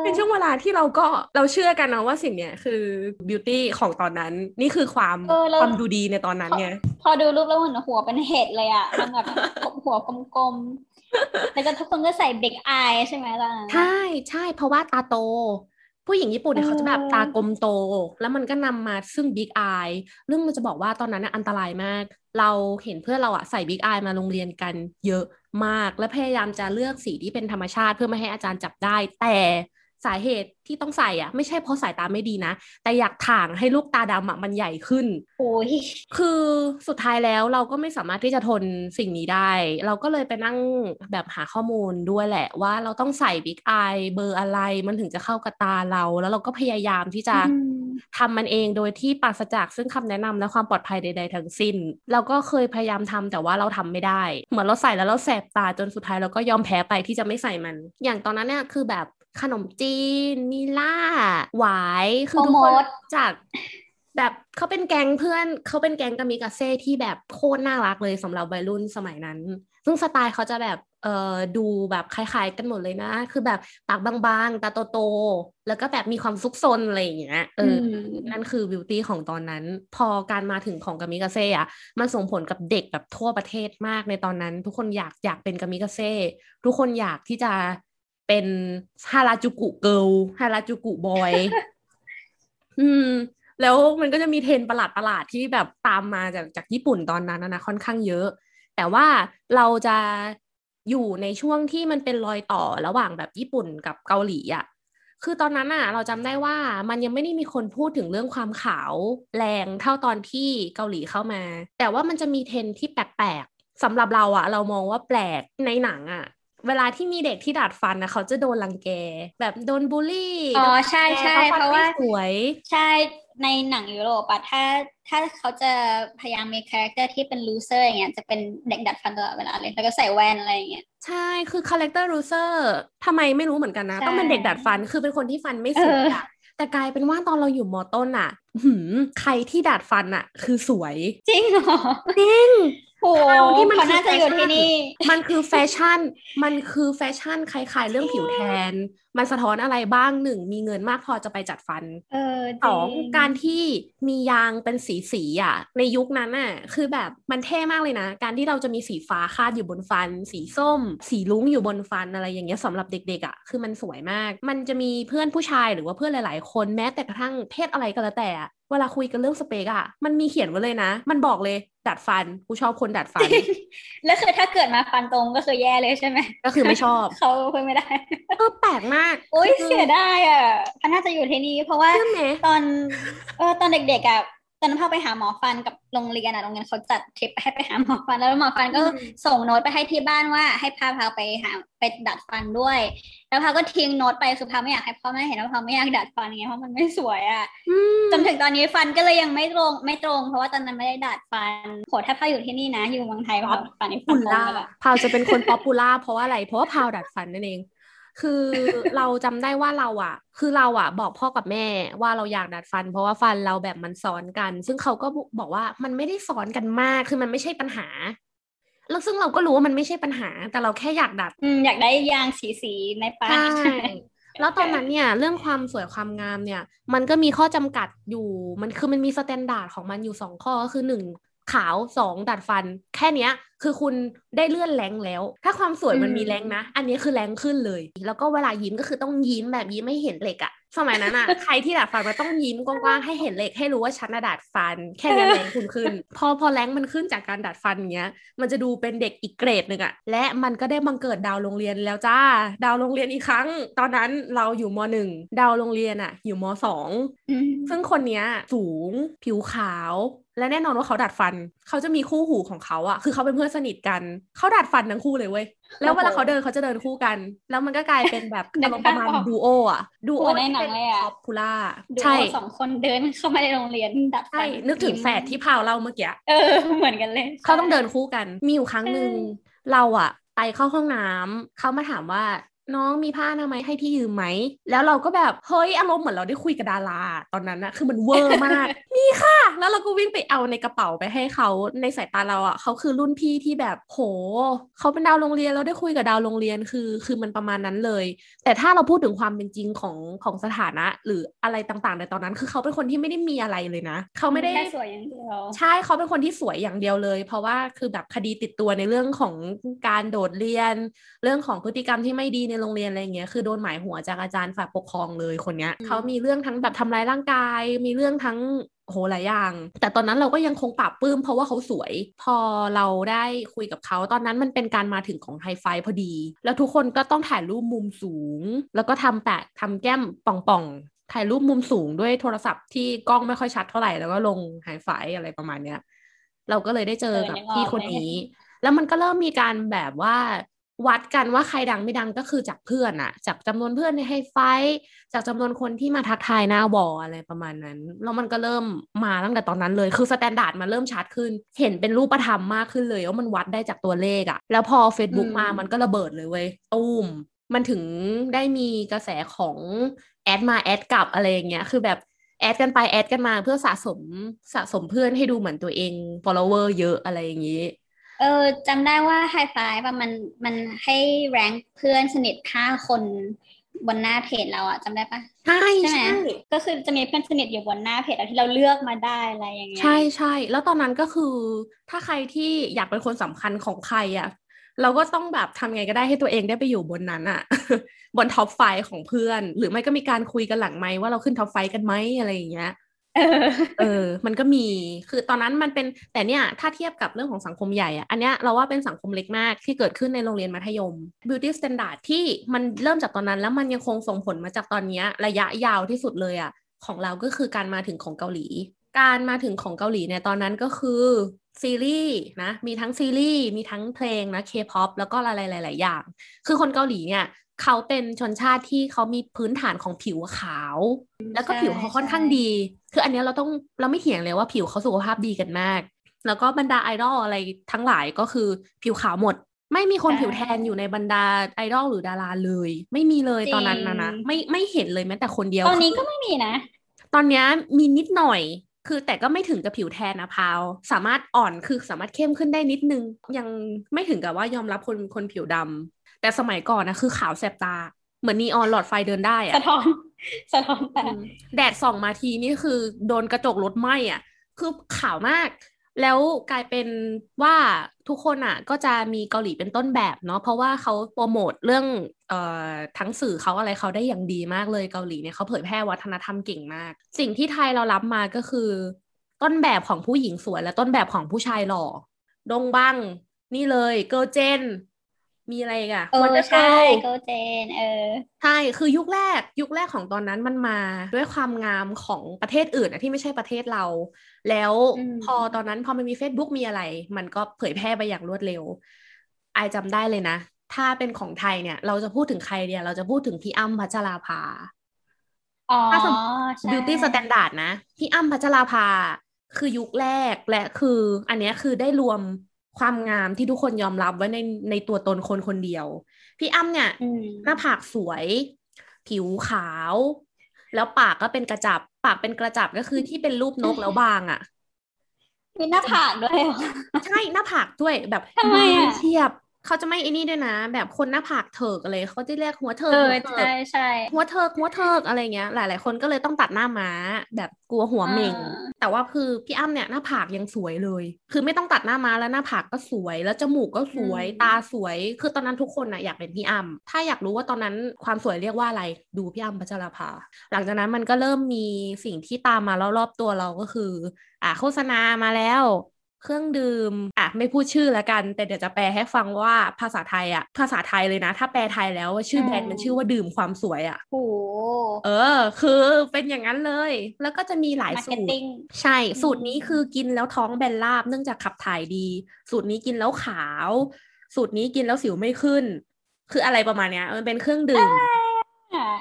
เป็นช่วงเวลาที่เราก็เราเชื่อกันนะว่าสิ่งเนี้ยคือบิวตี้ของตอนนั้น นี่คือความความดูดีในตอนนั้นไงพอดูรูปแล้วเหมือนหัวเป็นเห็ดเลยอะมันแบบหัวกลมๆแล้วก็ทุกคนก็ใส่เบกอายใช่ไหมล่ะใช่ใช่เพราะว่าตาโต ผู้หญิงญี่ปุ่นเนี่ยเขาจะแบบตากลมโต แล้วมันก็นำมาซึ่งบิ๊กอายเรื่องมันจะบอกว่าตอนนั้นอันตรายมาก เราเห็นเพื่อนเราอะใส่บิ๊กอายมาโรงเรียนกันเยอะ มาก และพยายามจะเลือกสีที่เป็นธรรมชาติเพื่อไม่ให้อาจารย์จับได้ แต่ สาเหตุที่ต้องใส่อะไม่ใช่เพราะสายตาไม่ดีนะ แต่อยากถ่างให้ลูกตาดำอะมันใหญ่ขึ้น โอ้ยคือสุดท้ายแล้วเราก็ไม่สามารถที่จะทนสิ่งนี้ได้ เราก็เลยไปนั่งแบบหาข้อมูลด้วยแหละว่าเราต้องใส่บิ๊กอายเบอร์อะไรมันถึงจะเข้ากับตาเรา แล้วเราก็พยายามที่จะทำมันเองโดยที่ปราศจากซึ่งคำแนะนำและความปลอดภัยใด ๆ ทั้งสิ้น เราก็เคยพยายามทำแต่ว่าเราทำไม่ได้ เหมือนเราใส่แล้วเราแสบตาจนสุดท้ายเราก็ยอมแพ้ไปที่จะไม่ใส่มัน อย่างตอนนั้นเนี่ยคือแบบ ขนมจีนมิล่าหวายคือทุกคนจากแบบเขาเป็นแก๊งเพื่อนเขาเป็นแก๊งกามิกาเซ่ที่แบบโคตรน่ารักเลยสำหรับวัยรุ่นสมัยนั้น ซึ่งสไตล์เขาจะแบบเอ่อดูแบบคล้ายๆกันหมดเลยนะ คือแบบปากบางๆ ตาโตๆ แล้วก็แบบมีความซุกซนอะไรอย่างเงี้ยเออนั่นคือบิวตี้ของตอนนั้น พอการมาถึงของกามิกาเซ่อะมันส่งผลกับเด็กแบบทั่วประเทศมากในตอนนั้น ทุกคนอยากอยากเป็นกามิกาเซ่ทุกคนอยากที่จะ เป็นฮาราจูกุเกิลฮาราจูกุบอย อืม แล้วมันก็จะมีเทรนประหลาดประหลาดที่แบบตามมาจากจากญี่ปุ่นตอนนั้นนะค่อนข้างเยอะ แต่ว่าเราจะอยู่ในช่วงที่มันเป็นรอยต่อระหว่างแบบญี่ปุ่นกับเกาหลีอะ่ะ คือตอนนั้นอะ เราจำได้ว่ามันยังไม่ได้มีคนพูดถึงเรื่องความขาวแรงเท่าตอนที่เกาหลีเข้ามา แต่ว่ามันจะมีเทรนด์ที่แปลกๆสำหรับเราอะเรามองว่าแปลกในหนังอะ เวลาที่มีเด็กที่ดัดฟันนะเขาจะโดนรังแก แบบโดนบูลลี่ อ๋อใช่ใช่เพราะว่าสวยใช่ในหนังยุโรปอะถ้าถ้าเขาจะพยายามมี character ที่เป็น loser อย่างเงี้ยจะเป็นเด็กดัดฟันตลอดเวลาเลย แล้วก็ใส่แว่นอะไรอย่างเงี้ยใช่คือ character loser ทำไมไม่รู้เหมือนกันนะ ต้องเป็นเด็กดัดฟันคือเป็นคนที่ฟันไม่สวยอะแต่กลายเป็นว่าตอนเราอยู่มอต้นอะหืมใครที่ดัดฟันอะคือสวย จริงเหรอจริง โอ้ที่มันน่าจะอยู่ที่นี่ มันคือแฟชั่น มันคือแฟชั่นคล้ายๆเรื่องผิวแทน มันสะท้อนอะไรบ้างหนึ่งมีเงินมากพอจะไปจัดฟันสองการที่มียางเป็นสีสีอะ ในยุคนั้นอะคือแบบมันเท่มากเลยนะ การที่เราจะมีสีฟ้าคาดอยู่บนฟัน สีส้ม สีลุ้งอยู่บนฟันอะไรอย่างเงี้ยสำหรับเด็ก ๆอะคือมันสวยมาก มันจะมีเพื่อนผู้ชายหรือว่าเพื่อนหลาย ๆ คนแม้แต่กระทั่งเพศอะไรก็แล้วแต่เวลาคุยกันเรื่องสเปกอะมันมีเขียนไว้เลยนะ มันบอกเลยดัดฟัน กูชอบคนดัดฟัน แล้วคือถ้าเกิดมาฟันตรงก็คือแย่เลยใช่ไหม ก็คือไม่ชอบ เขาคุยไม่ได้เออแปลกมากโอ้ยคือเสียดายอะพาวน่าจะอยู่ที่นี่เพราะว่าใช่ไหมตอนเออตอนเด็กๆอะตอนนั้นพาไปหาหมอฟันกับโรงเรียนอะโรงเรียนเขาจัดทริปให้ไปหาหมอฟันแล้วหมอฟันก็อืมส่งโน้ตไปให้ที่บ้านว่าให้พาพาไปหาไปดัดฟันด้วย แล้วพาก็ทิ้งโน้ตไปคือพาไม่อยากให้พ่อแม่เห็นว่าพาไม่อยากดัดฟันไงเพราะมันไม่สวยอะอืมจนถึงตอนนี้ฟันก็เลยยังไม่ตรงไม่ตรง เพราะว่าตอนนั้นไม่ได้ดัดฟันโหถ้าพาอยู่ที่นี่นะ อยู่เมืองไทยพาวฟันในฟัปุนลตรงล่าไปละพาวจะเป็นคน popular เพราะว่าอะไรเพราะว่าพาวดัดฟันนั่นเอง คือเราจำได้ว่าเราอะ คือเราอะ บอกพ่อกับแม่ว่าเราอยากดัดฟัน เพราะว่าฟันเราแบบมันซ้อนกัน ซึ่งเขาก็บอกว่ามันไม่ได้ซ้อนกันมาก คือมันไม่ใช่ปัญหา แล้วซึ่งเราก็รู้ว่ามันไม่ใช่ปัญหา แต่เราแค่อยากดัดอืมอยากได้ยางสีสีๆในปากใช่แล้วตอนนั้นเนี่ยเรื่องความสวยความงามเนี่ย มันก็มีข้อจำกัดอยู่ มันคือมันมี standard ของมันอยู่สองข้อก็คือหนึ่ง ขาวสองดัดฟัน แค่เนี้ย คือคุณได้เลื่อนแรงแล้ว ถ้าความสวยมันมีแรงนะ อันนี้คือแรงขึ้นเลย แล้วก็เวลายิ้มก็คือต้องยิ้มแบบยิ้มไม่เห็นเหล็กอะ สมัยนั้นอะใครที่ดัดฟันมันต้องยิ้มกว้างๆให้เห็นเหล็กให้รู้ว่าฉันน่ะดัดฟัน แค่เนี้ยแรงคุณขึ้น พอพอแรงมันขึ้นจากการดัดฟันเงี้ย มันจะดูเป็นเด็กอีกเกรดหนึ่งอะและมันก็ได้บังเกิดดาวโรงเรียนแล้วจ้า ดาวโรงเรียนอีกครั้ง ตอนนั้นเราอยู่มหนึ่งดาวโรงเรียนอะอยู่มสองอืมซึ่งคนเนี้ยสูงผิวขาวและแน่นอนว่าเขาดัดฟัน เขาจะมีคู่หูของเขาอะคือเขาเป็นเพื่อนสนิทกัน เขาดัดฟันทั้งคู่เลยเว้ย แล้วเวลาเขาเดินเขาจะเดินคู่กัน แล้วมันก็กลายเป็นแบบนึอากรมณ์ภาปพระมาณออกดูโออะดูโอเหมือนในหนังเลยอะป๊อปปูล่าดูใช่สองคนเดินเข้ามาในโรงเรียนดัดฟัใช่นึกถึงแฝดที่พาวเล่าเมื่อกี้เออเหมือนกันเลยเขาต้องเดินคู่กัน มีอยู่ครั้งหนึ่งใช่เราอะไปเข้าห้องน้ำเขามาถามว่า น้องมีผ้าอนามัยให้พี่ยืมไหม แล้วเราก็แบบเฮ้ยอารมณ์เหมือนเราได้คุยกับดารา ตอนนั้นอะคือมันเวอร์มาก มีค่ะ แล้วเราก็วิ่งไปเอาในกระเป๋าไปให้เขาในสายตาเราอะเขาคือรุ่นพี่ที่แบบโหเขาเป็นดาวโรงเรียนเราได้คุยกับดาวโรงเรียนคือ คือมันประมาณนั้นเลย แต่ถ้าเราพูดถึงความเป็นจริงของของสถานะ หรืออะไรต่างๆในตอนนั้น คือเขาเป็นคนที่ไม่ได้มีอะไรเลยนะเขาไม่ได้แค่สวยอย่างเดียวใช่เขาเป็นคนที่สวยอย่างเดียวเลย เพราะว่าคือแบบคดีติดตัวในเรื่องของการโดดเรียน เรื่องของพฤติกรรมที่ไม่ดีในโรงเรียนอะไรอย่างเงี้ยคือโดนหมายหัวจากอาจารย์ฝ่ายปกครองเลยคนเนี้ยอืมเขามีเรื่องทั้งแบบทำร้ายร่างกาย มีเรื่องทั้งโหหลายอย่าง แต่ตอนนั้นเราก็ยังคงปรับปลื้มเพราะว่าเขาสวย พอเราได้คุยกับเขา ตอนนั้นมันเป็นการมาถึงของไฮไฟพอดี แล้วทุกคนก็ต้องถ่ายรูปมุมสูง แล้วก็ทำแปะทำแก้มป่องๆ ถ่ายรูปมุมสูงด้วยโทรศัพท์ที่กล้องไม่ค่อยชัดเท่าไหร่ แล้วก็ลงไฮไฟอะไรประมาณเนี้ย เราก็เลยได้เจอกับเออนึกออกพี่คนนี้ แล้วมันก็เริ่มมีการแบบว่า วัดกันว่าใครดังไม่ดังก็คือจากเพื่อนอะจากจำนวนเพื่อนในไฮไฟท์จากจำนวนคนที่มาทักทายหน้า wall อะไรประมาณนั้นแล้วมันก็เริ่มมาตั้งแต่ตอนนั้นเลย คือ standard มันเริ่มชัดขึ้น เห็นเป็นรูปธรรมมากขึ้นเลยว่ามันวัดได้จากตัวเลขอะแล้วพอ Facebook อืมมามันก็ระเบิดเลยเว้ยตูมมันถึงได้มีกระแสของแอดมาแอดกลับอะไรอย่างเงี้ยคือแบบแอดกันไปแอดกันมาเพื่อสะสมสะสมเพื่อนให้ดูเหมือนตัวเอง follower เยอะอะไรอย่างงี้ เออจำได้ว่าไฮไฟว่ามันมันให้แรงค์เพื่อนสนิทห้าคนบนหน้าเพจเราอะจำได้ปะใช่ใช่ไหมใช่ก็คือจะมีเพื่อนสนิทอยู่บนหน้าเพจเราที่เราเลือกมาได้อะไรอย่างเงี้ยใช่ใช่แล้วตอนนั้นก็คือถ้าใครที่อยากเป็นคนสำคัญของใครอะเราก็ต้องแบบทำไงก็ได้ให้ตัวเองได้ไปอยู่บนนั้นอะบน top five ของเพื่อน หรือไม่ก็มีการคุยกันหลังไมค์ว่าเราขึ้น top five กันไหมอะไรอย่างเงี้ย เออ มันก็มี คือตอนนั้นมันเป็น แต่เนี่ย ถ้าเทียบกับเรื่องของสังคมใหญ่อะอันเนี้ยเราว่าเป็นสังคมเล็กมากที่เกิดขึ้นในโรงเรียนมัธยม beauty standard ที่มันเริ่มจากตอนนั้น แล้วมันยังคงส่งผลมาจากตอนเนี้ยระยะยาวที่สุดเลยอะของเราก็คือการมาถึงของเกาหลี การมาถึงของเกาหลีเนี่ยตอนนั้นก็คือซีรีส์นะ มีทั้งซีรีส์ มีทั้งเพลงนะ K-pop แล้วก็อะไรหลาย ๆ อย่าง คือคนเกาหลีเนี่ย เขาเป็นชนชาติที่เขามีพื้นฐานของผิวขาว แล้วก็ใช่ผิวเขาค่อนข้างใช่ดี คืออันเนี้ยเราต้องเราไม่เถียงเลยว่าผิวเขาสุขภาพดีกันมาก แล้วก็บรรดาไอดอลอะไรทั้งหลายก็คือผิวขาวหมด ไม่มีคนผิวแทนอยู่ในบรรดาไอดอลหรือดาราเลย ไม่มีเลยตอนนั้นนะนะไม่ไม่เห็นเลยแม้แต่คนเดียว ตอนนี้คืก็ไม่มีนะ ตอนเนี้ยมีนิดหน่อยคือแต่ก็ไม่ถึงกับผิวแทนนะพาว สามารถอ่อนคือสามารถเข้มขึ้นได้นิดนึง ยังไม่ถึงกับว่ายอมรับคนคนผิวดำ แต่สมัยก่อนนะคือขาวแสบตา เหมือนนีออนหลอดไฟเดินได้อะสะท้อนสะท้อนแต่อืมแดดส่องมาทีนี่คือโดนกระจกรถไหม้อะ คือขาวมาก แล้วกลายเป็นว่าทุกคนอะ ก็จะมีเกาหลีเป็นต้นแบบเนาะเพราะว่าเขาโปรโมทเรื่องเอ่อทั้งสื่อเขาอะไรเขาได้อย่างดีมากเลยเกาหลีเนี่ยเขาเผยแพร่วัฒนธรรมเก่งมาก สิ่งที่ไทยเรารับมาก็คือ ต้นแบบของผู้หญิงสวยและต้นแบบของผู้ชายหล่อดงบัง นี่เลยเกิร์ลเจน มีอะไรอะเออ Wonder ใช่ Girl โกเจนเออใช่คือยุคแรก ยุคแรกของตอนนั้นมันมาด้วยความงามของประเทศอื่นอะที่ไม่ใช่ประเทศเรา แล้วอืมพอตอนนั้นพอมันมี Facebook มีอะไร มันก็เผยแพร่ไปอย่างรวดเร็วไอายจำได้เลยนะ ถ้าเป็นของไทยเนี่ย เราจะพูดถึงใครเดียวเราจะพูดถึงพี่อ้ำพัชราภาอ๋อถ้าสมใช่ beauty standard นะ พี่อ้ำพัชราภาคือยุคแรกและคือ อันเนี้ยคือได้รวม ความงามที่ทุกคนยอมรับไว้ในในตัวตนคนคนเดียว พี่อ้ำเนี่ยอืมหน้าผากสวย ผิวขาว แล้วปากก็เป็นกระจับ ปากเป็นกระจับก็คือที่เป็นรูปนกแล้วบางอะมีหน้าผากด้วยเหรอใช่หน้าผากด้วยแบบทำไมอะบางเฉียบ เขาจะไม่ไอ้นี่ด้วยนะ แบบคนหน้าผากเถิกอะไรเขาจะเรียกหัวเถิกเออหัวเถิกใช่ใช่หัวเถิกหัวเถิกอะไรเงี้ย หลาย ๆ คนก็เลยต้องตัดหน้าม้า แบบกลัวหัวเหม่งอ่าแต่ว่าคือพี่อ้ำเนี่ยหน้าผากยังสวยเลย คือไม่ต้องตัดหน้าม้าแล้วหน้าผากก็สวย แล้วจมูกก็สวยตาสวย คือตอนนั้นทุกคนน่ะอยากเป็นพี่อ้ำถ้าอยากรู้ว่าตอนนั้นความสวยเรียกว่าอะไรดูพี่อ้ำพัชราภา หลังจากนั้นมันก็เริ่มมีสิ่งที่ตามมารอบๆตัวเราก็คือ อ่าโฆษณามาแล้ว เครื่องดื่มอะไม่พูดชื่อแล้วกัน แต่เดี๋ยวจะแปลให้ฟังว่าภาษาไทยอะ ภาษาไทยเลยนะ ถ้าแปลไทยแล้วว่าชื่อแบรนด์มันชื่อว่าดื่มความสวยอะโหเออ คือเป็นอย่างนั้นเลย แล้วก็จะมีหลายสูตร marketing ใช่ สูตรนี้คือกินแล้วท้องแบนราบเนื่องจากขับถ่ายดี สูตรนี้กินแล้วขาว สูตรนี้กินแล้วสิวไม่ขึ้น คืออะไรประมาณเนี้ยมันเป็นเครื่องดื่มอะเออ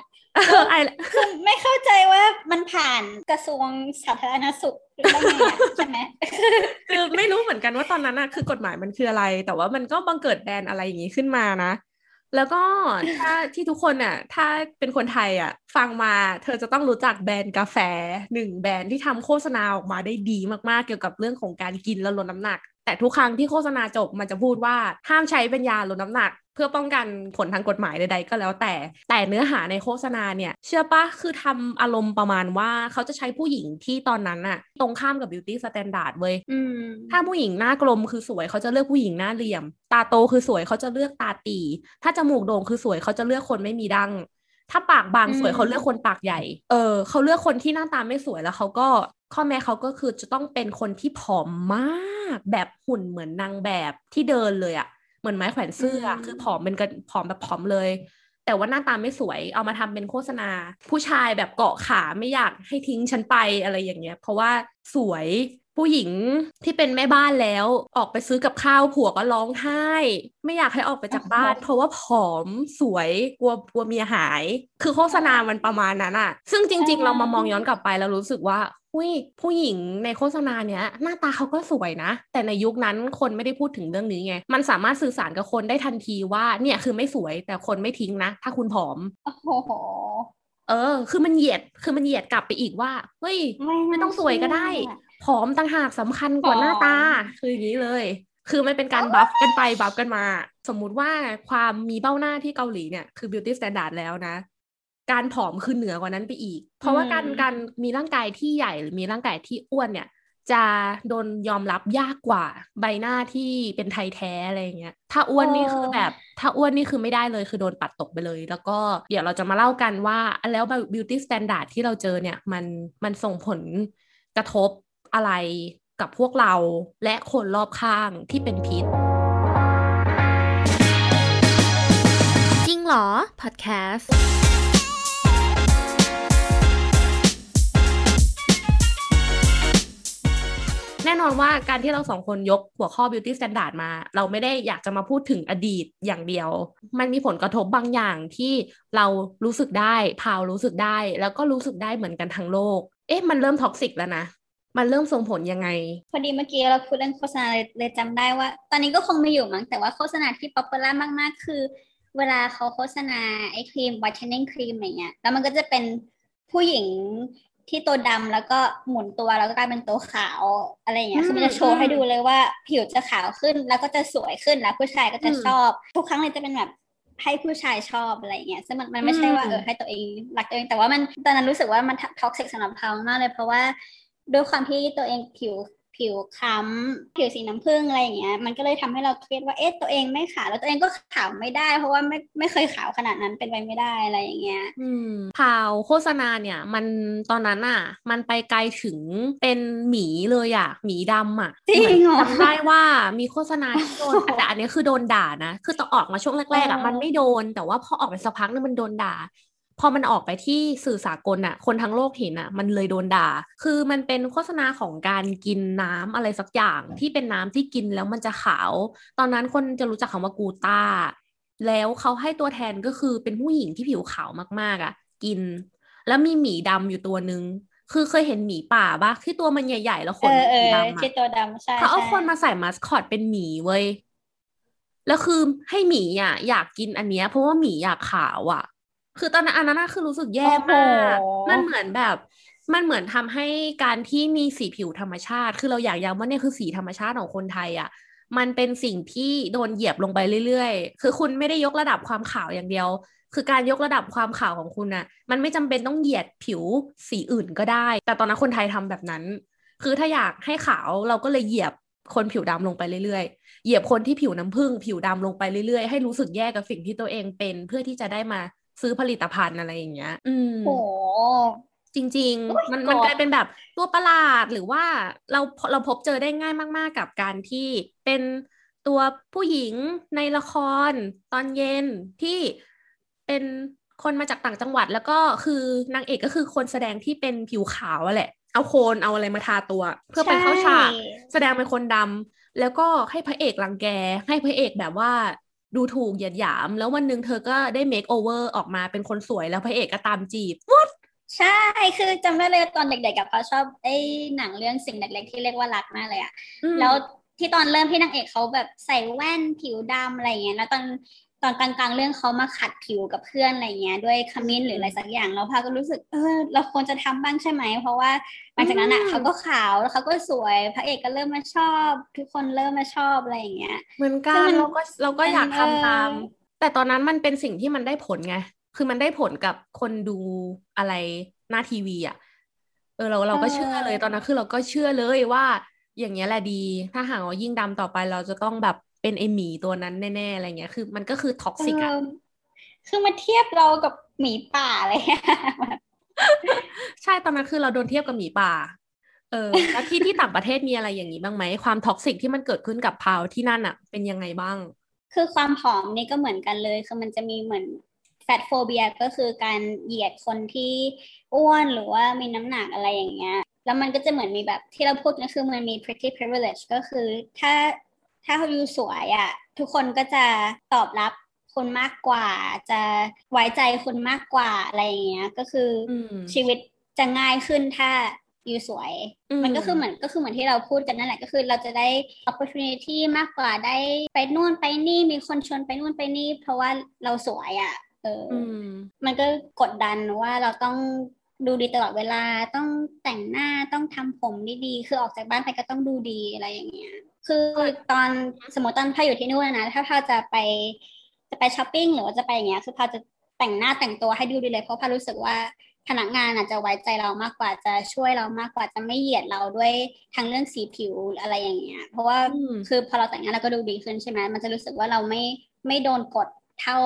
ไอคือไม่เข้าใจว่ามันผ่านกระทรวงสาธารณสุขหรือได้ไงอะใช่ไหมคือไม่รู้เหมือนกันว่าตอนนั้นอะคือกฎหมายมันคืออะไร แต่ว่ามันก็บังเกิดแบรนด์อะไรอย่างนี้ขึ้นมานะ แล้วก็ถ้าที่ทุกคนอะถ้าเป็นคนไทยอะฟังมาเธอจะต้องรู้จักแบรนด์กาแฟหนึ่งแบรนด์ที่ทำโฆษณาออกมาได้ดีมากๆเกี่ยวกับเรื่องของการกินแล้วลดน้ำหนัก แต่ทุกครั้งที่โฆษณาจบมันจะพูดว่าห้ามใช้เป็นยาลดน้ำหนัก เพื่อป้องกันผลทางกฎหมายใดๆก็แล้วแต่ แต่เนื้อหาในโฆษณาเนี่ย เชื่อปะคือทำอารมณ์ประมาณว่าเขาจะใช้ผู้หญิงที่ตอนนั้นน่ะตรงข้ามกับ beauty standard เว้ยอืมถ้าผู้หญิงหน้ากลมคือสวยเขาจะเลือกผู้หญิงหน้าเหลี่ยม ตาโตคือสวยเขาจะเลือกตาตี ถ้าจมูกโด่งคือสวยเขาจะเลือกคนไม่มีดัง ถ้าปากบางสวยอืมเขาเลือกคนปากใหญ่ เออเขาเลือกคนที่หน้าตาไม่สวยแล้วเขาก็ข้อแม้เขาก็คือจะต้องเป็นคนที่ผอมมาก แบบหุ่นเหมือนนางแบบที่เดินเลยอะเหมือนไม้แขวนเสื้ออะคือผอมเป็นกันผอมแบบผอมเลย แต่ว่าหน้าตาไม่สวยเอามาทำเป็นโฆษณา ผู้ชายแบบเกาะขาไม่อยากให้ทิ้งฉันไปอะไรอย่างเงี้ย เพราะว่าสวย ผู้หญิงที่เป็นแม่บ้านแล้วออกไปซื้อกับข้าวผัวก็ร้องไห้ ไม่อยากให้ออกไปจากบ้าน เพราะว่าผอมสวยกลัวกลัวเมียหาย คือโฆษณามันประมาณนั้นอะซึ่งจริง ๆ เรามามองย้อนกลับไปแล้วรู้สึกว่าหุยผู้หญิงในโฆษณาเนี้ยหน้าตาเขาก็สวยนะ แต่ในยุคนั้นคนไม่ได้พูดถึงเรื่องนี้ไง มันสามารถสื่อสารกับคนได้ทันทีว่าเนี่ยคือไม่สวยแต่คนไม่ทิ้งนะ ถ้าคุณผอมโอ้โหเออ คือมันเหยียดคือมันเหยียดกลับไปอีกว่าเฮ้ยไม่ต้องสวยก็ได้ ผอมต่างหากสำคัญกว่าผอมหน้าตา คืออย่างนี้เลย คือมันเป็นการบัฟกันไปบัฟกันมา สมมุติว่าความมีเบ้าหน้าที่เกาหลีเนี่ยคือ beauty standard แล้วนะ การผอมคือเหนือกว่านั้นไปอีก เพราะว่าการอืมการมีร่างกายที่ใหญ่หรือมีร่างกายที่อ้วนเนี่ยจะโดนยอมรับยากกว่าใบหน้าที่เป็นไทยแท้อะไรอย่างเงี้ย ถ้าอ้วนนี่คือแบบ ถ้าอ้วนนี่คือไม่ได้เลยคือโดนปัดตกไปเลย แล้วก็เดี๋ยวเราจะมาเล่ากันว่า แล้ว beauty standard ที่เราเจอเนี่ย มันมันส่งผลกระทบ อะไรกับพวกเราและคนรอบข้างที่เป็นพิษ จริงเหรอ พอดแคสต์แน่นอนว่าการที่เราสองคนยกหัวข้อ beauty standard มา เราไม่ได้อยากจะมาพูดถึงอดีตอย่างเดียว มันมีผลกระทบบางอย่างที่เรารู้สึกได้พาวรู้สึกได้ แล้วก็รู้สึกได้เหมือนกันทั้งโลก เอ๊ะ มันเริ่ม toxic แล้วนะ มันเริ่มส่งผลยังไง พอดีเมื่อกี้เราพูดเรื่องโฆษณาเลยเลยจำได้ว่า ตอนนี้ก็คงไม่อยู่มั้งแต่ว่าโฆษณาที่ popular มาก ๆ คือ เวลาเขาโฆษณาไอ้ครีม whitening ครีมอะไรเงี้ยแล้วมันก็จะเป็นผู้หญิงที่ตัวดำแล้วก็หมุนตัวแล้วก็กลายเป็นตัวขาวอะไรเงี้ยคือมันจะโชว์ให้ดูเลยว่าผิวจะขาวขึ้นแล้วก็จะสวยขึ้นแล้วผู้ชายก็จะอืมชอบ ทุกครั้งเลยจะเป็นแบบให้ผู้ชายชอบอะไรเงี้ยซึ่งมันมันไม่ใช่ว่าอืมเออให้ตัวเองรักตัวเอง แต่ว่ามันตอนนั้นรู้สึกว่ามันท็อกซิกสำหรับเขามากเลยเพราะว่า ด้วยความที่ตัวเองผิวผิวค้ำผิวสีน้ำผึ้งอะไรอย่างเงี้ย มันก็เลยทำให้เราเครียดว่าเอ๊ะตัวเองไม่ขาวแล้วตัวเองก็ขาวไม่ได้ เพราะว่าไม่ไม่เคยขาวขนาดนั้นเป็นไปไม่ได้อะไรอย่างเงี้ย อืมข่าวโฆษณาเนี่ยมันตอนนั้นอะ มันไปไกลถึงเป็นหมีเลยอะหมีดำอะจริงเหรอจำได้ว่ามีโฆษณาที่โดนแต่อันนี้คือโดนด่านะ คือตอนออกมาช่วงแรกๆอะอ๋อมันไม่โดนแต่ว่าพอออกไปสักพักนึงมันโดนด่า พอมันออกไปที่สื่อสากลอะคนทั้งโลกเห็นอะมันเลยโดนด่า คือมันเป็นโฆษณาของการกินน้ำอะไรสักอย่างที่เป็นน้ำที่กินแล้วมันจะขาว ตอนนั้นคนจะรู้จักคำว่ากูต้า แล้วเขาให้ตัวแทนก็คือเป็นผู้หญิงที่ผิวขาวมากๆอะกิน แล้วมีหมีดำอยู่ตัวนึงคือเคยเห็นหมีป่าปะที่ตัวมันใหญ่ ๆ แล้วขเอนอมันเอสีอดำที่อะตัวดำใช่เขาเอาใช่คนมาใส่มาสคอตเป็นหมีเว้ยแล้วคือให้หมีอะอยากกินอันเนี้ยเพราะว่าหมีอยากขาวอะ คือตอนนั้นอันนั้นอะคือรู้สึกแย่มากโอ้โหมันเหมือนแบบมันเหมือนทำให้การที่มีสีผิวธรรมชาติ คือเราอยากย้ำว่าเนี่ยคือสีธรรมชาติของคนไทยอะ มันเป็นสิ่งที่โดนเหยียบลงไปเรื่อยๆ คือคุณไม่ได้ยกระดับความขาวอย่างเดียว คือการยกระดับความขาวของคุณน่ะ มันไม่จำเป็นต้องเหยียดผิวสีอื่นก็ได้ แต่ตอนนั้นคนไทยทำแบบนั้น คือถ้าอยากให้ขาวเราก็เลยเหยียบคนผิวดำลงไปเรื่อยๆ เหยียบคนที่ผิวน้ำผึ้งผิวดำลงไปเรื่อยๆ ให้รู้สึกแย่กับสิ่งที่ตัวเองเป็น เพื่อที่จะได้มา ซื้อผลิตภัณฑ์อะไรอย่างเงี้ย อืมโอ้โหจริงโอ้ยๆมันโกรธมันกลายเป็นแบบตัวประหลาดหรือว่าเราเราพบเจอได้ง่ายมาก ๆ กับการที่เป็นตัวผู้หญิงในละครตอนเย็นที่เป็นคนมาจากต่างจังหวัดแล้วก็คือนางเอกก็คือคนแสดงที่เป็นผิวขาวอะแหละ เอาโคนเอาอะไรมาทาตัว เพื่อไปเข้าฉากใช่แสดงเป็นคนดำแล้วก็ให้พระเอกรังแก ให้พระเอกแบบว่า ดูถูกเหยียดหยาม แล้ววันหนึ่งเธอก็ได้เมคโอเวอร์ออกมาเป็นคนสวยแล้วพระเอกก็ตามจีบใช่ คือจำได้เลยตอนเด็กๆกับเขาชอบไอ้หนังเรื่องสิ่งเล็กๆที่เรียกว่ารักมากเลยอะอืมแล้วที่ตอนเริ่มที่นางเอกเขาแบบใส่แว่นผิวดำอะไรอย่างเงี้ย แล้วตอนต อนกลางๆเรื่องเขามาขัดผิวกับเพื่อนอะไรเงี้ยด้วยขมิ้นหรืออะไรสักอย่างแล้วพาก็รู้สึกเออเราควรจะทำบ้างใช่ไหม เพราะว่าหลังจากนั้นอะอืมเขาก็ขาวแล้วเขาก็สวยพระเอกก็เริ่มมาชอบ ทุกคนเริ่มมาชอบอะไรอย่างเงี้ยเหมือนกัซึ่งนมันเราก็เราก็มันอยากทำตามเออแต่ตอนนั้นมันเป็นสิ่งที่มันได้ผลไงคือมันได้ผลกับคนดูอะไรหน้าทีวีอะเออเราเราก็เชื่อเลยตอนนั้นคือเราก็เชื่อเลยว่าอย่างเงี้ยแหละดี ถ้าหากว่ายิ่งดำต่อไปเราจะต้องแบบ เป็นไอหมีตัวนั้นแน่ๆอะไรเงี้ย คือมันก็คือ toxic อะเออคือมาเทียบเรากับหมีป่าอะไรเงี้ยใช่ตอนนั้นคือเราโดนเทียบกับหมีป่า เออแล้วที่ที่ต่างประเทศมีอะไรอย่างนี้บ้างไหมความ toxic ที่มันเกิดขึ้นกับพาวที่นั่นอะเป็นยังไงบ้าง คือความผอมนี่ก็เหมือนกันเลยคือมันจะมีเหมือนแฟตโฟเบียก็คือการเหยียดคนที่อ้วนหรือว่ามีน้ำหนักอะไรอย่างเงี้ย แล้วมันก็จะเหมือนมีแบบที่เราพูดก็คือมันมี pretty privilege ก็คือถ้า ถ้าเขาอยู่สวยอะ่ะทุกคนก็จะตอบรับคุณมากกว่า จะไว้ใจคุณมากกว่าอะไรอย่างเงี้ย ก็คือออืมชีวิตจะง่ายขึ้นถ้าอยู่สวยอืมมันก็คือเหมือนก็คือเหมือนที่เราพูดกันนั่นแหละก็คือเราจะได้ opportunity มากกว่าได้ไปนู่นไปนี่มีคนชวนไปนู่นไปนี่ เพราะว่าเราสวยอะ่ะเออออืมมันก็กดดันว่าเราต้องดูดีตลอดเวลาต้องแต่งหน้าต้องทำผมดีๆคือออกจากบ้านไปก็ต้องดูดีอะไรอย่างเงี้ย คือตอนสมมติตอนพาอยู่ที่นู่นนะ ถ้าพาจะไปจะไปช้อปปิ้งหรือว่าจะไปอย่างเงี้ยคือพาจะแต่งหน้าแต่งตัวให้ดูดีเลยเพราะพารู้สึกว่าพนักงานอาจจะไว้ใจเรามากกว่าจะช่วยเรามากกว่าจะไม่เหยียดเราด้วยทางเรื่องสีผิวหรืออะไรอย่างเงี้ย เพราะว่าอืมคือพอเราแต่งหน้าเราก็ดูดีขึ้นใช่ไหมมันจะรู้สึกว่าเราไม่ไม่โดนกดเท่า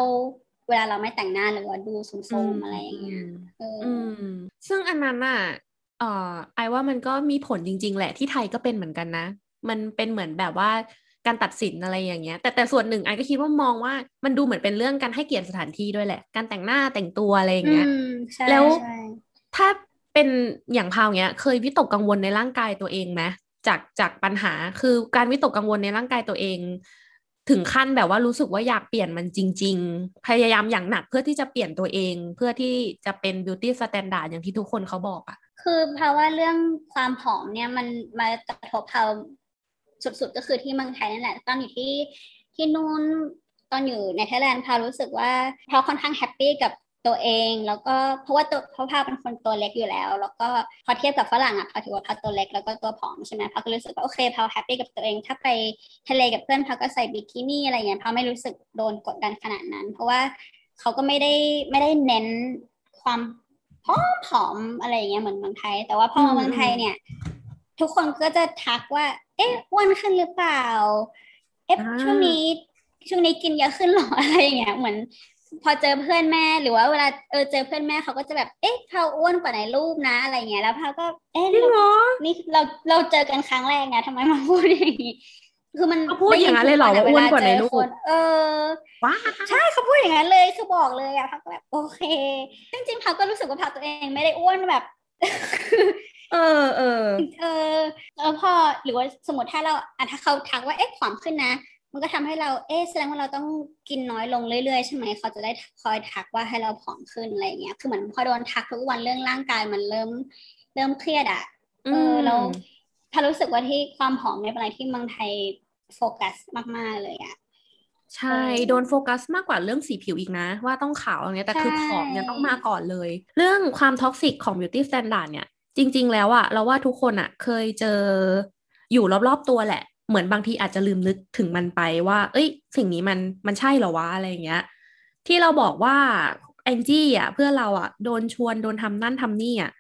เวลาเราไม่แต่งหน้าหรือว่าดูโทรมๆอะไรอย่างเงี้ยเออออืมซึ่งอันนั้นน่ะเอ่อไอว่ามันก็มีผลจริง ๆ แหละที่ไทยก็เป็นเหมือนกันนะ มันเป็นเหมือนแบบว่าการตัดสินอะไรอย่างเงี้ย แต่แต่ส่วนหนึ่งไอก็คิดว่ามองว่ามันดูเหมือนเป็นเรื่องการให้เกียรติสถานที่ด้วยแหละ การแต่งหน้าแต่งตัวอะไรอย่างเงี้ยอืมใช่แล้วใช่ถ้าเป็นอย่างพาวเงี้ย เคยวิตกกังวลในร่างกายตัวเองไหมจากจากปัญหาคือการวิตกกังวลในร่างกายตัวเอง ถึงขั้นแบบว่ารู้สึกว่าอยากเปลี่ยนมันจริง ๆ พยายามอย่างหนักเพื่อที่จะเปลี่ยนตัวเอง เพื่อที่จะเป็น beauty standard อย่างที่ทุกคนเขาบอกอะคือเพราะว่าเรื่องความผอมเนี่ยมันมากระทบเรา สุดๆก็คือที่เมืองไทยนั่นแหละ ตอนอยู่ที่ที่นู่นตอนอยู่ในไทยแลนด์พารู้สึกว่าพาค่อนข้าง happy กับตัวเอง แล้วก็เพราะว่าตัวเพราะพาเป็นคนตัวเล็กอยู่แล้ว แล้วก็พอเทียบกับฝรั่งอะพาถือว่าพาตัวเล็กแล้วก็ตัวผอมใช่ไหมพาก็รู้สึกว่าโอเคพา happy กับตัวเอง ถ้าไปทะเลกับเพื่อนพาก็ใส่บิกินี่อะไรเงี้ยพาไม่รู้สึกโดนกดดันขนาดนั้น เพราะว่าเขาก็ไม่ได้ไม่ได้เน้นความผอมผอมอะไรอย่างเงี้ยเหมือนเมืองไทย แต่ว่าพอมาเมืองไทยเนี่ย ทุกคนก็จะทักว่า เอ๊ะอ้วนขึ้นหรือเปล่า เอ๊ะช่วงนี้ช่วงนี้กินเยอะขึ้นหรออะไรอย่างเงี้ยเหมือน พอเจอเพื่อนแม่หรือว่าเวลาเออเจอเพื่อนแม่เขาก็จะแบบเอ๊ะเผาอ้วนกว่าในรูปนะอะไรเงี้ยแล้วเผาก็ เอ๊ะนี่เราเราเจอกันครั้งแรกไงทำไมมาพูดอย่างนี้คือมันพูดอย่างนั้นเลยเหรอว่าอ้วนกว่าในรูปเออว้าใช่เขาพูดอย่างนั้นเลยคือบอกเลยอะพักแบบโอเคจริงๆพักก็รู้สึกว่าพักตัวเองไม่ได้อ้วนแบบ เออเออเออแล้วพอหรือว่าสมมติถ้าเราอะถ้าเขาทักว่าเอ๊ะผอมขึ้นนะ มันก็ทำให้เราเอ๊ะแสดงว่าเราต้องกินน้อยลงเรื่อยๆใช่ไหมเขาจะได้คอยทักว่าให้เราผอมขึ้นอะไรเงี้ยคือเหมือนพอโดนทักทุกวันเรื่องร่างกายมันเริ่มเริ่มเครียดอะเออเราถ้ารู้สึกว่าที่ความผอมเนี่ยเป็นอะไรที่เมืองไทยโฟกัสมากๆเลยอะใช่ โดนโฟกัสมากกว่าเรื่องสีผิวอีกนะ ว่าต้องขาวอะไรเงี้ยแต่คือผอมเนี่ยต้องมาก่อนเลย เรื่องความ toxic ของ beauty standard เนี่ย จริง ๆ แล้วอะเราว่าทุกคนอะเคยเจออยู่รอบๆตัวแหละ เหมือนบางทีอาจจะลืมนึกถึงมันไปว่า เอ้ย สิ่งนี้มันมันใช่เหรอวะอะไรเงี้ย ที่เราบอกว่าแองจี้อะเพื่อนเราอะโดนชวนโดนทำนั่นทำนี่อะ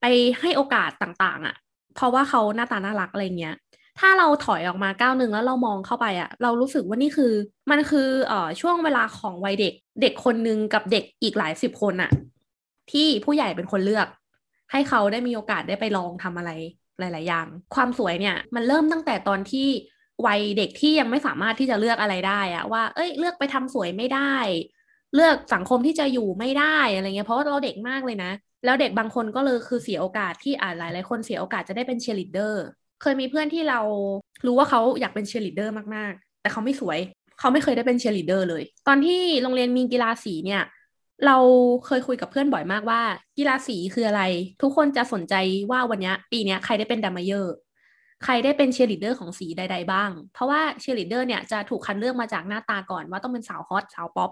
ไปให้โอกาสต่างๆ อะ เพราะว่าเขาหน้าตาน่ารักอะไรเงี้ยถ้าเราถอยออกมาก้าวหนึ่งแล้วเรามองเข้าไปอะเรารู้สึกว่านี่คือ มันคือเอ่อช่วงเวลาของวัยเด็ก เด็กคนหนึ่งกับเด็กอีกหลายสิบคนอะที่ผู้ใหญ่เป็นคนเลือก ให้เขาได้มีโอกาสได้ไปลองทำอะไรหลาย ๆ อย่าง ความสวยเนี่ยมันเริ่มตั้งแต่ตอนที่วัยเด็กที่ยังไม่สามารถที่จะเลือกอะไรได้อะว่า เอ้ย เลือกไปทำสวยไม่ได้ เลือกสังคมที่จะอยู่ไม่ได้อะไรเงี้ยเพราะว่าเราเด็กมากเลยนะ แล้วเด็กบางคนก็เลยคือเสียโอกาสที่อ่าหลายหลายคนเสียโอกาสจะได้เป็นเชียร์ลีดเดอร์เคยมีเพื่อนที่เรารู้ว่าเขาอยากเป็นเชียร์ลีดเดอร์มาก ๆ แต่เขาไม่สวย เขาไม่เคยได้เป็นเชียร์ลีดเดอร์เลย ตอนที่โรงเรียนมีกีฬาสีเนี่ย เราเคยคุยกับเพื่อนบ่อยมากว่า กีฬาสีคืออะไร ทุกคนจะสนใจว่าวันนี้ปีนี้ใครได้เป็นดรัมเมเยอร์ ใครได้เป็นเชียร์ลีดเดอร์ของสีใด ๆ บ้าง เพราะว่าเชียร์ลีดเดอร์เนี่ยจะถูกคัดเลือกมาจากหน้าตาก่อนว่าต้องเป็นสาวฮอตสาวป๊อป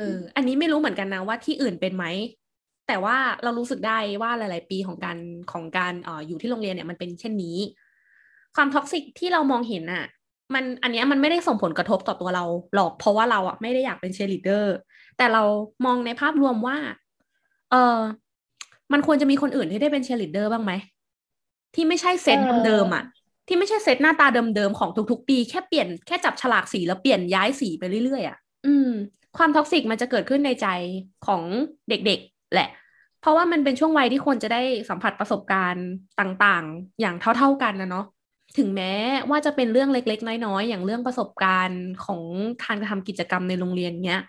เอออันนี้ไม่รู้เหมือนกันนะว่าที่อื่นเป็นไหม แต่ว่าเรารู้สึกได้ว่าหลาย ๆ ปีของการของการอออยู่ที่โรงเรียนเนี่ยมันเป็นเช่นนี้ ความ toxic ที่เรามองเห็นอะมันอันนี้มันไม่ได้ส่งผลกระทบต่อตัวเราหรอกเพราะว่าเราอะไม่ได้อยากเป็นเชียร์ลีดเดอร์ แต่เรามองในภาพรวมว่า เออมันควรจะมีคนอื่นที่ได้เป็นเชียร์ลีดเดอร์บ้างไหม ที่ไม่ใช่เซตเดิมๆอะ ที่ไม่ใช่เซตหน้าตาเดิมๆของทุกๆ ปี แค่เปลี่ยนแค่จับฉลากสีแล้วเปลี่ยนย้ายสีไปเรื่อยๆอะ อืม ความ toxic มันจะเกิดขึ้นในใจของเด็กๆ แหละ เพราะว่ามันเป็นช่วงวัยที่คนจะได้สัมผัสประสบการณ์ต่างๆ อย่างเท่าๆกันนะเนาะถึงแม้ว่าจะเป็นเรื่องเล็กๆ น้อยๆ อย่างเรื่องประสบการณ์ของการทำกิจกรรมในโรงเรียนเนี้ย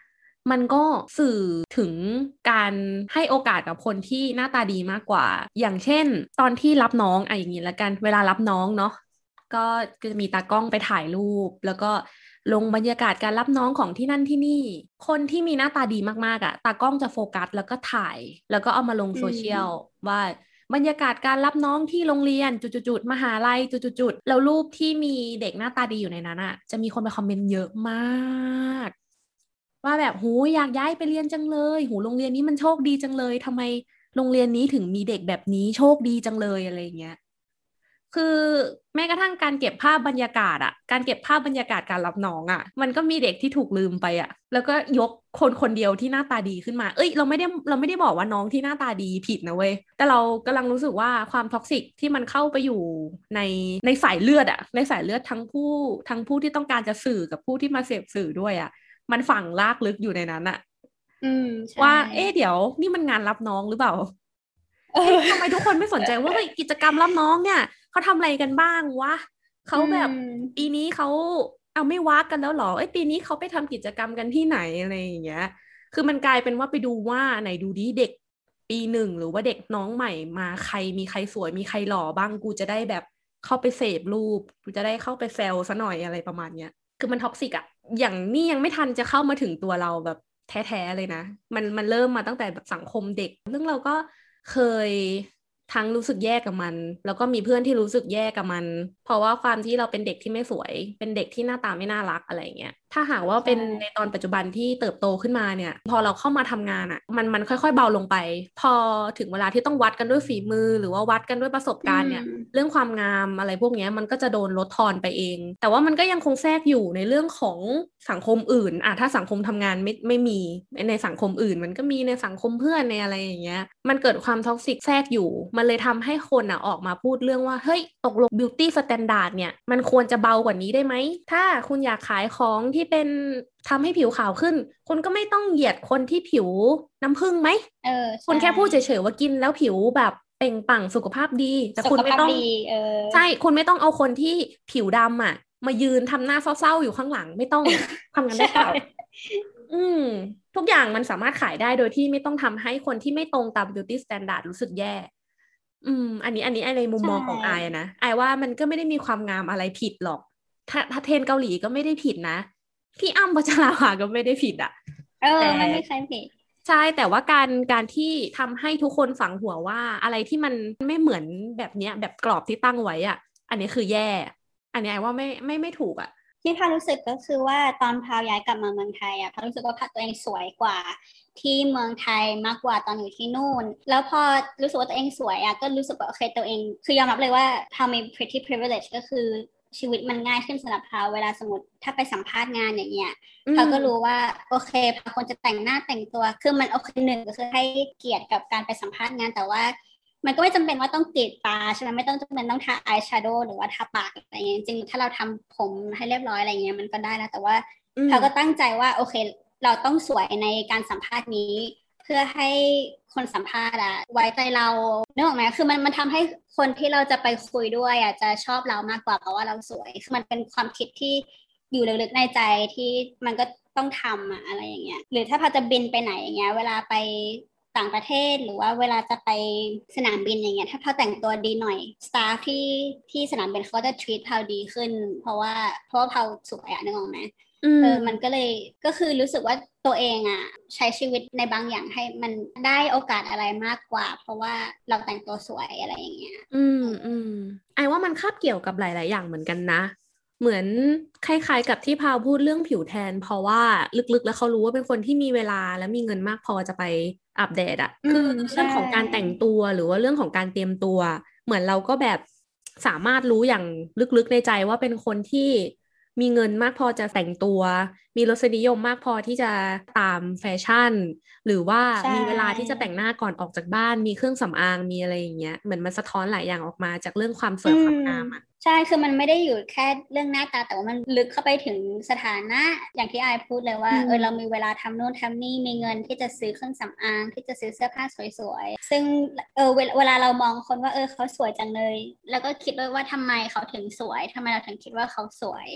มันก็สื่อถึงการให้โอกาสกับคนที่หน้าตาดีมากกว่า อย่างเช่น ตอนที่รับน้องอะอย่างนี้แล้วกันเวลารับน้องเนาะก็จะมีตากล้องไปถ่ายรูป แล้วก็ลงบรรยากาศการรับน้องของที่นั่นที่นี่ คนที่มีหน้าตาดีมากๆอะ่ะ ตากล้องจะโฟกัสแล้วก็ถ่าย แล้วก็เอามาลงโซเชียลว่าบรรยากาศการรับน้องที่โรงเรียนจุดๆมหาลัยจุดๆแล้วรูปที่มีเด็กหน้าตาดีอยู่ในนั้นอะ่ะ จะมีคนไปคอมเมนต์เยอะมาก ว่าแบบหูอยากย้ายไปเรียนจังเลย หูโรงเรียนนี้มันโชคดีจังเลยทำไมโรงเรียนนี้ถึงมีเด็กแบบนี้โชคดีจังเลยอะไรเงี้ยคือแม้กระทั่งการเก็บภาพบรรยากาศอะการเก็บภาพบรรยากาศการรับน้องอะมันก็มีเด็กที่ถูกลืมไปอะแล้วก็ยกคนคนเดียวที่หน้าตาดีขึ้นมา เอ้ยเราไม่ได้เราไม่ได้บอกว่าน้องที่หน้าตาดีผิดนะเว้ยแต่เรากำลังรู้สึกว่าความท็อกซิกที่มันเข้าไปอยู่ในในสายเลือดอะในสายเลือดทั้งผู้ทั้งผู้ที่ต้องการจะสื่อกับผู้ที่มาเสพสื่อด้วยอะ มันฝังลากลึกอยู่ในนั้นอะว่า เอ๊เดี๋ยว นี่มันงานรับน้องหรือเปล่าทำไมทุกคนไม่สนใจว่ากิจกรรมรับน้องเนี่ยเขาทำอะไรกันบ้างวะเขาแบบปีนี้เขาเอาไม่ว้ากกันแล้วหรอเอ้ปีนี้เขาไปทำกิจกรรมกันที่ไหนอะไรอย่างเงี้ย คือมันกลายเป็นว่าไปดูว่าไหนดูดีเด็กปีหนึ่งหรือว่าเด็กน้องใหม่มาใครมีใครสวยมีใครหล่อบ้างกูจะได้แบบเข้าไปเสพรูปกูจะได้เข้าไปแซวซะหน่อยอะไรประมาณเนี้ย คือมัน toxic อะอย่างนี้ยังไม่ทันจะเข้ามาถึงตัวเราแบบแท้ๆเลยนะ มันมันเริ่มมาตั้งแต่แบบสังคมเด็ก ซึ่งเราก็เคยทั้งรู้สึกแย่กับมัน แล้วก็มีเพื่อนที่รู้สึกแย่กับมัน เพราะว่าความที่เราเป็นเด็กที่ไม่สวย เป็นเด็กที่หน้าตาไม่น่ารักอะไรเงี้ยถ้าหากว่าเป็นในตอนปัจจุบันที่เติบโตขึ้นมาเนี่ย พอเราเข้ามาทำงานอะ่ะ มันมันค่อยๆเบาลงไป พอถึงเวลาที่ต้องวัดกันด้วยฝีมือ หรือว่าวัดกันด้วยประสบการณ์เนี่ย เรื่องความงามอะไรพวกนี้มันก็จะโดนลดทอนไปเอง แต่ว่ามันก็ยังคงแทรกอยู่ในเรื่องของสังคมอื่นอะถ้าสังคมทำงานไม่ไม่มีในสังคมอื่น มันก็มีในสังคมเพื่อนในอะไรอย่างเงี้ย มันเกิดความ toxic แทรกอยู่ มันเลยทำให้คนอะออกมาพูดเรื่องว่าเฮ้ยตกลง beauty standard เนี่ยมันควรจะเบากว่านี้ได้ไหมถ้าคุณอยากขายของที่เป็นทำให้ผิวขาวขึ้น คุณก็ไม่ต้องเหยียดคนที่ผิวน้ำผึ้งไหมเออคุณแค่พูดเฉยๆว่ากินแล้วผิวแบบเปล่งปลั่งสุขภาพดี แต่คุณไม่ต้องใช่คุณไม่ต้องเอาคนที่ผิวดำอะ มายืนทำหน้าเศร้าๆอยู่ข้างหลังไม่ต้องทำกันได้เปล่าอืม ทุกอย่างมันสามารถขายได้โดยที่ไม่ต้องทำให้คนที่ไม่ตรงตาม beauty standard รู้สึกแย่ อืม อันนี้อันนี้ไอในมุมมองของไอนะไอว่ามันก็ไม่ได้มีความงามอะไรผิดหรอก ถ้าถ้าเทนเกาหลีก็ไม่ได้ผิดนะ พี่อ้ำพัชราภาก็ไม่ได้ผิดอะ เออไม่มีใครผิดใช่แต่ว่าการการที่ทำให้ทุกคนฝังหัวว่าอะไรที่มันไม่เหมือนแบบเนี้ยแบบกรอบที่ตั้งไว้อะ อันนี้คือแย่ อันนี้ไอ้ว่าไม่ไม่ไม่ถูกอะที่พารู้สึกก็คือว่าตอนพาวย้ายกลับมาเมืองไทยอะพารู้สึกว่าพาตัวเองสวยกว่า ที่เมืองไทยมากกว่าตอนอยู่ที่นู่น แล้วพอรู้สึกว่าตัวเองสวยอะก็รู้สึกว่าโอเคตัวเอง คือยอมรับเลยว่าพามี pretty privilege ก็คือ ชีวิตมันง่ายขึ้นสำหรับเขาเวลาสมมติถ้าไปสัมภาษณ์งานอย่างเงี้ยเขาก็รู้ว่าโอเคพอคนจะแต่งหน้าแต่งตัวคือมันโอเคหนึ่งก็คือให้เกียรติกับการไปสัมภาษณ์งานแต่ว่า มันก็ไม่จำเป็นว่าต้องกรีดตาใช่ไหมไม่ต้องจำเป็นต้องทาอายแชโดว์หรือว่าทาปากอะไรเงี้ยจริงถ้าเราทำผมให้เรียบร้อยอะไรเงี้ยมันก็ได้นะแต่ว่าเขาก็ตั้งใจว่าโอเค เราต้องสวยในการสัมภาษณ์นี้ พื่อให้คนสัมภาษณ์อะไว้ใจเราเนื้อออกไหมคือมันมันทำให้คนที่เราจะไปคุยด้วยอะจะชอบเรามากกว่าเพราะว่าเราสวยคือมันเป็นความคิดที่อยู่ลึกๆในใจที่มันก็ต้องทำอะอะไรอย่างเงี้ยหรือถ้าพาจะบินไปไหนอย่างเงี้ยเวลาไปต่างประเทศหรือว่าเวลาจะไปสนามบินอย่างเงี้ยถ้าเขาแต่งตัวดีหน่อยสตาฟที่ที่สนามบินเขาจะทรีตเพาดีขึ้น เพราะว่าเพราะว่าเขาสวยอะนึกออกไหม เออมันก็เลยก็คือรู้สึกว่าตัวเองอะ ใช้ชีวิตในบางอย่างให้มันได้โอกาสอะไรมากกว่า เพราะว่าเราแต่งตัวสวยอะไรอย่างเงี้ย อืมอืมไอว่ามันคาบเกี่ยวกับหลาย ๆ อย่างเหมือนกันนะ เหมือนคล้ายๆ กับที่พาวพูดเรื่องผิวแทน เพราะว่าลึกๆ แล้วเขารู้ว่าเป็นคนที่มีเวลาและมีเงินมากพอจะไปอัปเดตอะคือเรื่องของการแต่งตัวหรือว่าเรื่องของการเตรียมตัว เหมือนเราก็แบบสามารถรู้อย่างลึกๆในใจว่าเป็นคนที่ มีเงินมากพอจะแต่งตัว มีรสนิยมมากพอที่จะตามแฟชั่น หรือว่ามีเวลาที่จะแต่งหน้าก่อนออกจากบ้าน มีเครื่องสำอางมีอะไรอย่างเงี้ยเหมือนมันสะท้อนหลายอย่างออกมาจากเรื่องความสวยความงามอะ ใช่คือมันไม่ได้อยู่แค่เรื่องหน้าตาแต่ว่ามันลึกเข้าไปถึงสถานะอย่างที่ไอพูดเลยว่าเออเรามีเวลาทำนู่นทำนี่มีเงินที่จะซื้อเครื่องสำอาง ที่จะซื้อเสื้อผ้าสวยๆ ซึ่งเออเวลาเรามองคนว่าเออเขาสวยจังเลย แล้วก็คิดด้วยว่าทำไมเขาถึงสวยทำไมเราถึงคิดว่าเขาสวย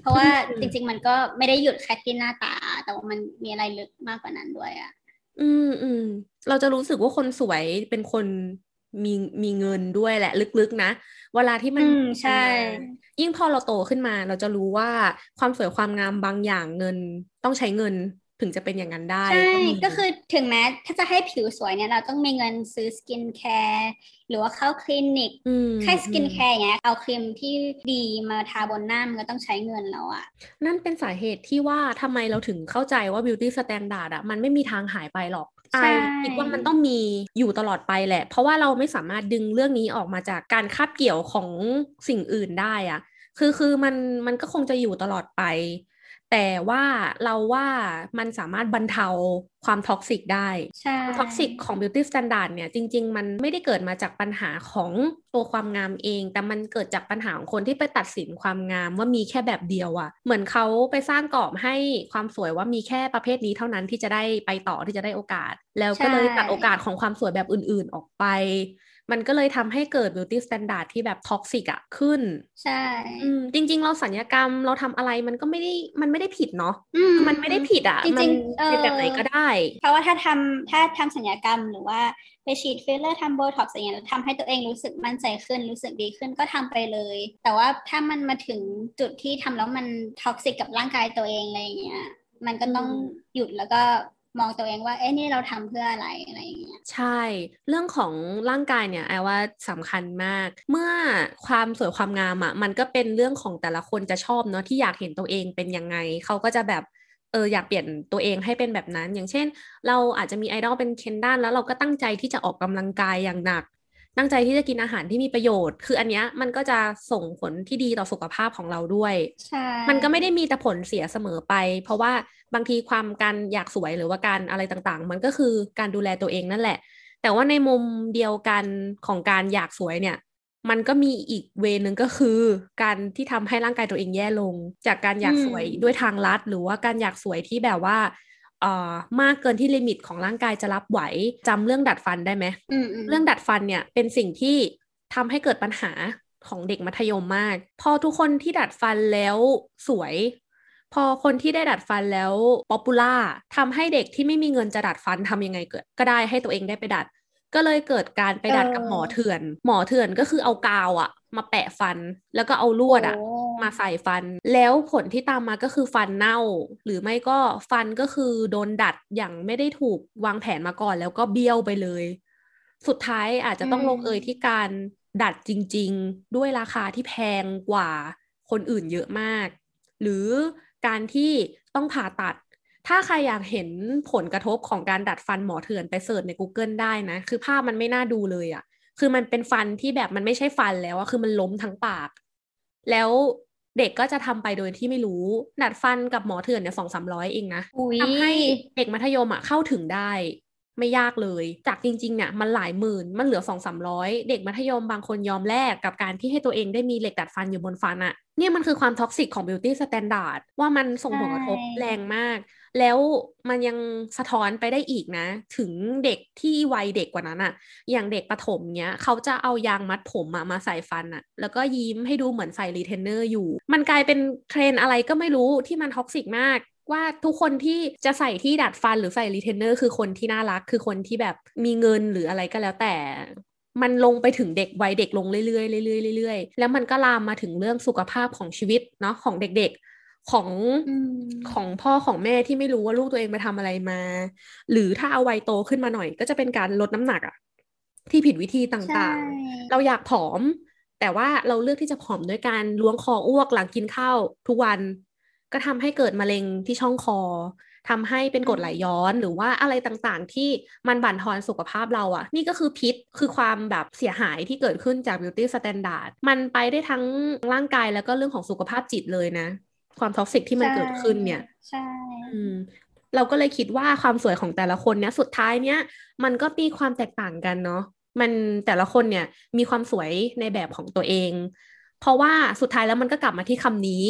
เพราะว่าจริง ๆ มันก็ไม่ได้หยุดแค่ที่หน้าตา แต่ว่ามันมีอะไรลึกมากกว่านั้นด้วยอะอืมอืมเราจะรู้สึกว่าคนสวยเป็นคนมีมีเงินด้วยแหละ ลึกๆนะ เวลาที่มันใช่ ยิ่งพอเราโตขึ้นมา เราจะรู้ว่าความสวยความงามบางอย่างเงินต้องใช้เงินถึงจะเป็นอย่างนั้นได้ ใช่ ก็คือถึงแม้ถ้าจะให้ผิวสวยเนี่ย เราต้องมีเงินซื้อสกินแคร์หรือว่าเข้าคลินิกแค่สกินแคร์อย่างเงี้ยเอาครีมที่ดีมาทาบนหน้ามันก็ต้องใช้เงินแล้วอะนั่นเป็นสาเหตุที่ว่าทำไมเราถึงเข้าใจว่า beauty standard อะมันไม่มีทางหายไปหรอก ไอคิดว่ามันต้องมีอยู่ตลอดไปแหละ เพราะว่าเราไม่สามารถดึงเรื่องนี้ออกมาจากการคาบเกี่ยวของสิ่งอื่นได้อะคือคือมันมันก็คงจะอยู่ตลอดไป แต่ว่าเราว่ามันสามารถบรรเทาความ toxic ได้ toxic ของ beauty standard เนี่ยจริง ๆ มันไม่ได้เกิดมาจากปัญหาของตัวความงามเอง แต่มันเกิดจากปัญหาของคนที่ไปตัดสินความงามว่ามีแค่แบบเดียวอะเหมือนเขาไปสร้างกรอบให้ความสวยว่ามีแค่ประเภทนี้เท่านั้นที่จะได้ไปต่อที่จะได้โอกาส แล้วก็เลยตัดโอกาสของความสวยแบบอื่นๆออกไป มันก็เลยทำให้เกิด beauty standard ที่แบบ toxic อะขึ้น ใช่จริง ๆ เราศัลยกรรมเราทำอะไรมันก็ไม่ได้มันไม่ได้ผิดเนาะมันไม่ได้ผิดอะจริงๆเป็นแบบไหนก็ได้ เพราะว่าถ้าทำถ้าทำศัลยกรรมหรือว่าไปฉีดฟิลเลอร์ทำโบท็อกซ์อย่างเงี้ยทำให้ตัวเองรู้สึกมั่นใจขึ้นรู้สึกดีขึ้นก็ทำไปเลย แต่ว่าถ้ามันมาถึงจุดที่ทำแล้วมัน toxic กับร่างกายตัวเองอะไรอย่างเงี้ยมันก็ต้องหยุดแล้วก็ มองตัวเองว่า เอ้นี่เราทำเพื่ออะไรอะไรอย่างเงี้ยใช่ เรื่องของร่างกายเนี่ยไอว่าสำคัญมาก เมื่อความสวยความงามอะ่ะมันก็เป็นเรื่องของแต่ละคนจะชอบเนาะที่อยากเห็นตัวเองเป็นยังไงเขาก็จะแบบเอออยากเปลี่ยนตัวเองให้เป็นแบบนั้น อย่างเช่น เราอาจจะมีไอดอลเป็น Kendall แล้วเราก็ตั้งใจที่จะออกกำลังกายอย่างหนัก ตั้งใจที่จะกินอาหารที่มีประโยชน์ คืออันเนี้ยมันก็จะส่งผลที่ดีต่อสุขภาพของเราด้วย ใช่ มันก็ไม่ได้มีแต่ผลเสียเสมอไป เพราะว่าบางทีความการอยากสวยหรือว่าการอะไรต่างๆ มันก็คือการดูแลตัวเองนั่นแหละ แต่ว่าในมุมเดียวกันของการอยากสวยเนี่ย มันก็มีอีกเวนึงก็คือ การที่ทำให้ร่างกายตัวเองแย่ลง จากการอยากสวยด้วยทางลัด หรือว่าการอยากสวยที่แบบว่าเอ่อ มากเกินที่ limit ของร่างกายจะรับไหวจำเรื่องดัดฟันได้ไหมอืมอืมเรื่องดัดฟันเนี่ยเป็นสิ่งที่ทำให้เกิดปัญหาของเด็กมัธยมมาก พอทุกคนที่ดัดฟันแล้วสวย พอคนที่ได้ดัดฟันแล้ว popular ทำให้เด็กที่ไม่มีเงินจะดัดฟันทำยังไงเกิดก็ได้ให้ตัวเองได้ไปดัด ก็เลยเกิดการไปดัดกับหมอเถื่อน หมอเถื่อนก็คือเอากาวอะมาแปะฟัน แล้วก็เอาลวดอะมาใส่ฟัน แล้วผลที่ตามมาก็คือฟันเน่า หรือไม่ก็ฟันก็คือโดนดัดอย่างไม่ได้ถูกวางแผนมาก่อน แล้วก็เบี้ยวไปเลย สุดท้ายอาจจะต้องอืมลงเอยที่การดัดจริง ๆ ด้วยราคาที่แพงกว่าคนอื่นเยอะมาก หรือการที่ต้องผ่าตัด ถ้าใครอยากเห็นผลกระทบของการดัดฟันหมอเถื่อนไปเสิร์ชใน Google ได้นะ คือภาพมันไม่น่าดูเลยอะ่ะ คือมันเป็นฟันที่แบบมันไม่ใช่ฟันแล้วอะคือมันล้มทั้งปาก แล้วเด็กก็จะทำไปโดยที่ไม่รู้ ดัดฟันกับหมอเถื่อนเนี่ยสองสามร้อยเองนะอุ๊ยทำให้เด็กมัธยมอะเข้าถึงได้ไม่ยากเลย จากจริงๆเนี่ยมันหลายหมื่น มันเหลือสองสามร้อยเด็กมัธยมบางคนยอมแลกกับการที่ให้ตัวเองได้มีเหล็กดัดฟันอยู่บนฟันอะเนี่ยมันคือความ toxic ของ beauty standard ว่ามันส่งผลกระทบใช่แรงมาก แล้วมันยังสะท้อนไปได้อีกนะ ถึงเด็กที่วัยเด็กกว่านั้นอะอย่างเด็กประถมเนี้ยเขาจะเอายางมัดผมมาใส่ฟันอะแล้วก็ยิ้มให้ดูเหมือนใส่รีเทนเนอร์อยู่ มันกลายเป็นเทรนด์อะไรก็ไม่รู้ที่มัน toxic มากว่าทุกคนที่จะใส่ที่ดัดฟันหรือใส่รีเทนเนอร์คือคนที่น่ารักคือคนที่แบบมีเงินหรืออะไรก็แล้วแต่ มันลงไปถึงเด็กวัยเด็กลงเรื่อยๆเรื่อยๆเรื่อยๆแล้วมันก็ลามมาถึงเรื่องสุขภาพของชีวิตเนาะของเด็กๆ ของอืมของพ่อของแม่ที่ไม่รู้ว่าลูกตัวเองไปทำอะไรมา หรือถ้าเอาวัยโตขึ้นมาหน่อย ก็จะเป็นการลดน้ำหนักอะที่ผิดวิธีต่างใช่ๆเราอยากผอม แต่ว่าเราเลือกที่จะผอมด้วยการล้วงคออ้วกหลังกินข้าวทุกวัน ก็ทำให้เกิดมะเร็งที่ช่องคอทำให้เป็นกรดไหลย้อนหรือว่าอะไรต่างๆ ที่มันบั่นทอนสุขภาพเราอะนี่ก็คือพิษคือความแบบเสียหายที่เกิดขึ้นจาก beauty standard มันไปได้ทั้งร่างกายแล้วก็เรื่องของสุขภาพจิตเลยนะ ความ toxic ที่มันเกิดขึ้นเนี่ยใช่อืมเราก็เลยคิดว่าความสวยของแต่ละคนเนี้ยสุดท้ายเนี้ยมันก็มีความแตกต่างกันเนาะมันแต่ละคนเนี่ยมีความสวยในแบบของตัวเอง เพราะว่าสุดท้ายแล้วมันก็กลับมาที่คำนี้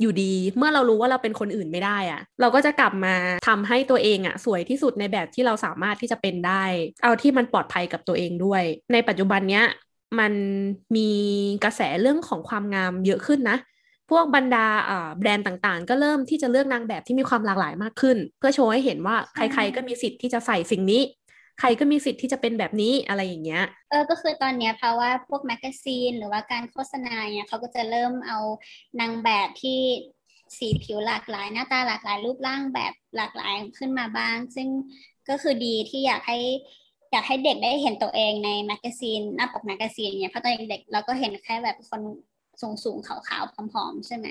อยู่ดี เมื่อเรารู้ว่าเราเป็นคนอื่นไม่ได้อะเราก็จะกลับมาทำให้ตัวเองอะสวยที่สุดในแบบที่เราสามารถที่จะเป็นได้ เอาที่มันปลอดภัยกับตัวเองด้วย ในปัจจุบันเนี้ยมันมีกระแสเรื่องของความงามเยอะขึ้นนะ พวกบรรดาอ่าแบรนด์ต่างๆ ก็เริ่มที่จะเลือกนางแบบที่มีความหลากหลายมากขึ้น เพื่อโชว์ให้เห็นว่าใครๆก็มีสิทธิ์ที่จะใส่สิ่งนี้ ใครก็มีสิทธิ์ที่จะเป็นแบบนี้อะไรอย่างเงี้ยเออก็คือตอนเนี้ยเพราะว่าพวกแมกกาซีนหรือว่าการโฆษณาเนี่ยเขาก็จะเริ่มเอานางแบบที่สีผิวหลากหลาย หน้าตาหลากหลายรูปร่างแบบหลากหลายขึ้นมาบ้าง ซึ่งก็คือดีที่อยากให้อยากให้เด็กได้เห็นตัวเองในแมกกาซีนหน้าปกแมกกาซีนเนี่ยเพราะตอนเด็กๆเราก็เห็นแค่แบบคน สูงสูงๆขาวๆผอมๆ ใช่ไหม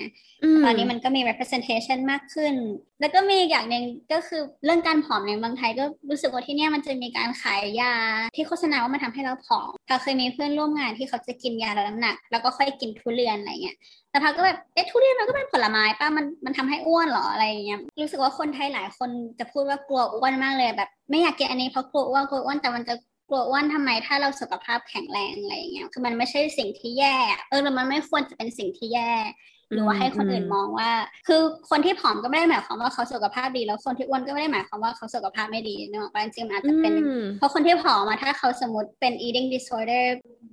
ตอนนี้มันก็มี representation มากขึ้น แล้วก็มีอีกอย่างหนึ่งก็คือเรื่องการผอมในเมืองไทยก็รู้สึกว่าที่เนี่ยมันจะมีการขายยาที่โฆษณาว่ามันทำให้เราผอมเราเคยมีเพื่อนร่วมงานที่เขาจะกินยาลดน้ำหนัก แล้วก็ค่อยกินทุเรียนอะไรเงี้ยแต่พาก็แบบเอ๊ะทุเรียนมันก็เป็นผลไม้ป้ามันมันทำให้อ้วนเหรออะไรอย่างเงี้ยรู้สึกว่าคนไทยหลายคนจะพูดว่ากลัวอ้วนมากเลยแบบ ไม่อยากกินอันนี้เพราะกลัวอ้วนกลัวอ้วนแต่มันจะ กลัวอ้วนทำไมถ้าเราสุขภาพแข็งแรงอะไรอย่างเงี้ยคือมันไม่ใช่สิ่งที่แย่ เออแล้วมันไม่ควรจะเป็นสิ่งที่แย่ หรือว่าให้คนอื่นมองว่า คือคนที่ผอมก็ไม่ได้หมายความว่าเขาสุขภาพดี แล้วคนที่อ้วนก็ไม่ได้หมายความว่าเขาสุขภาพไม่ดีเนอะจริงๆมันอาจจะเป็นอืมเพราะคนที่ผอมมาถ้าเขาสมมติเป็น eating disorder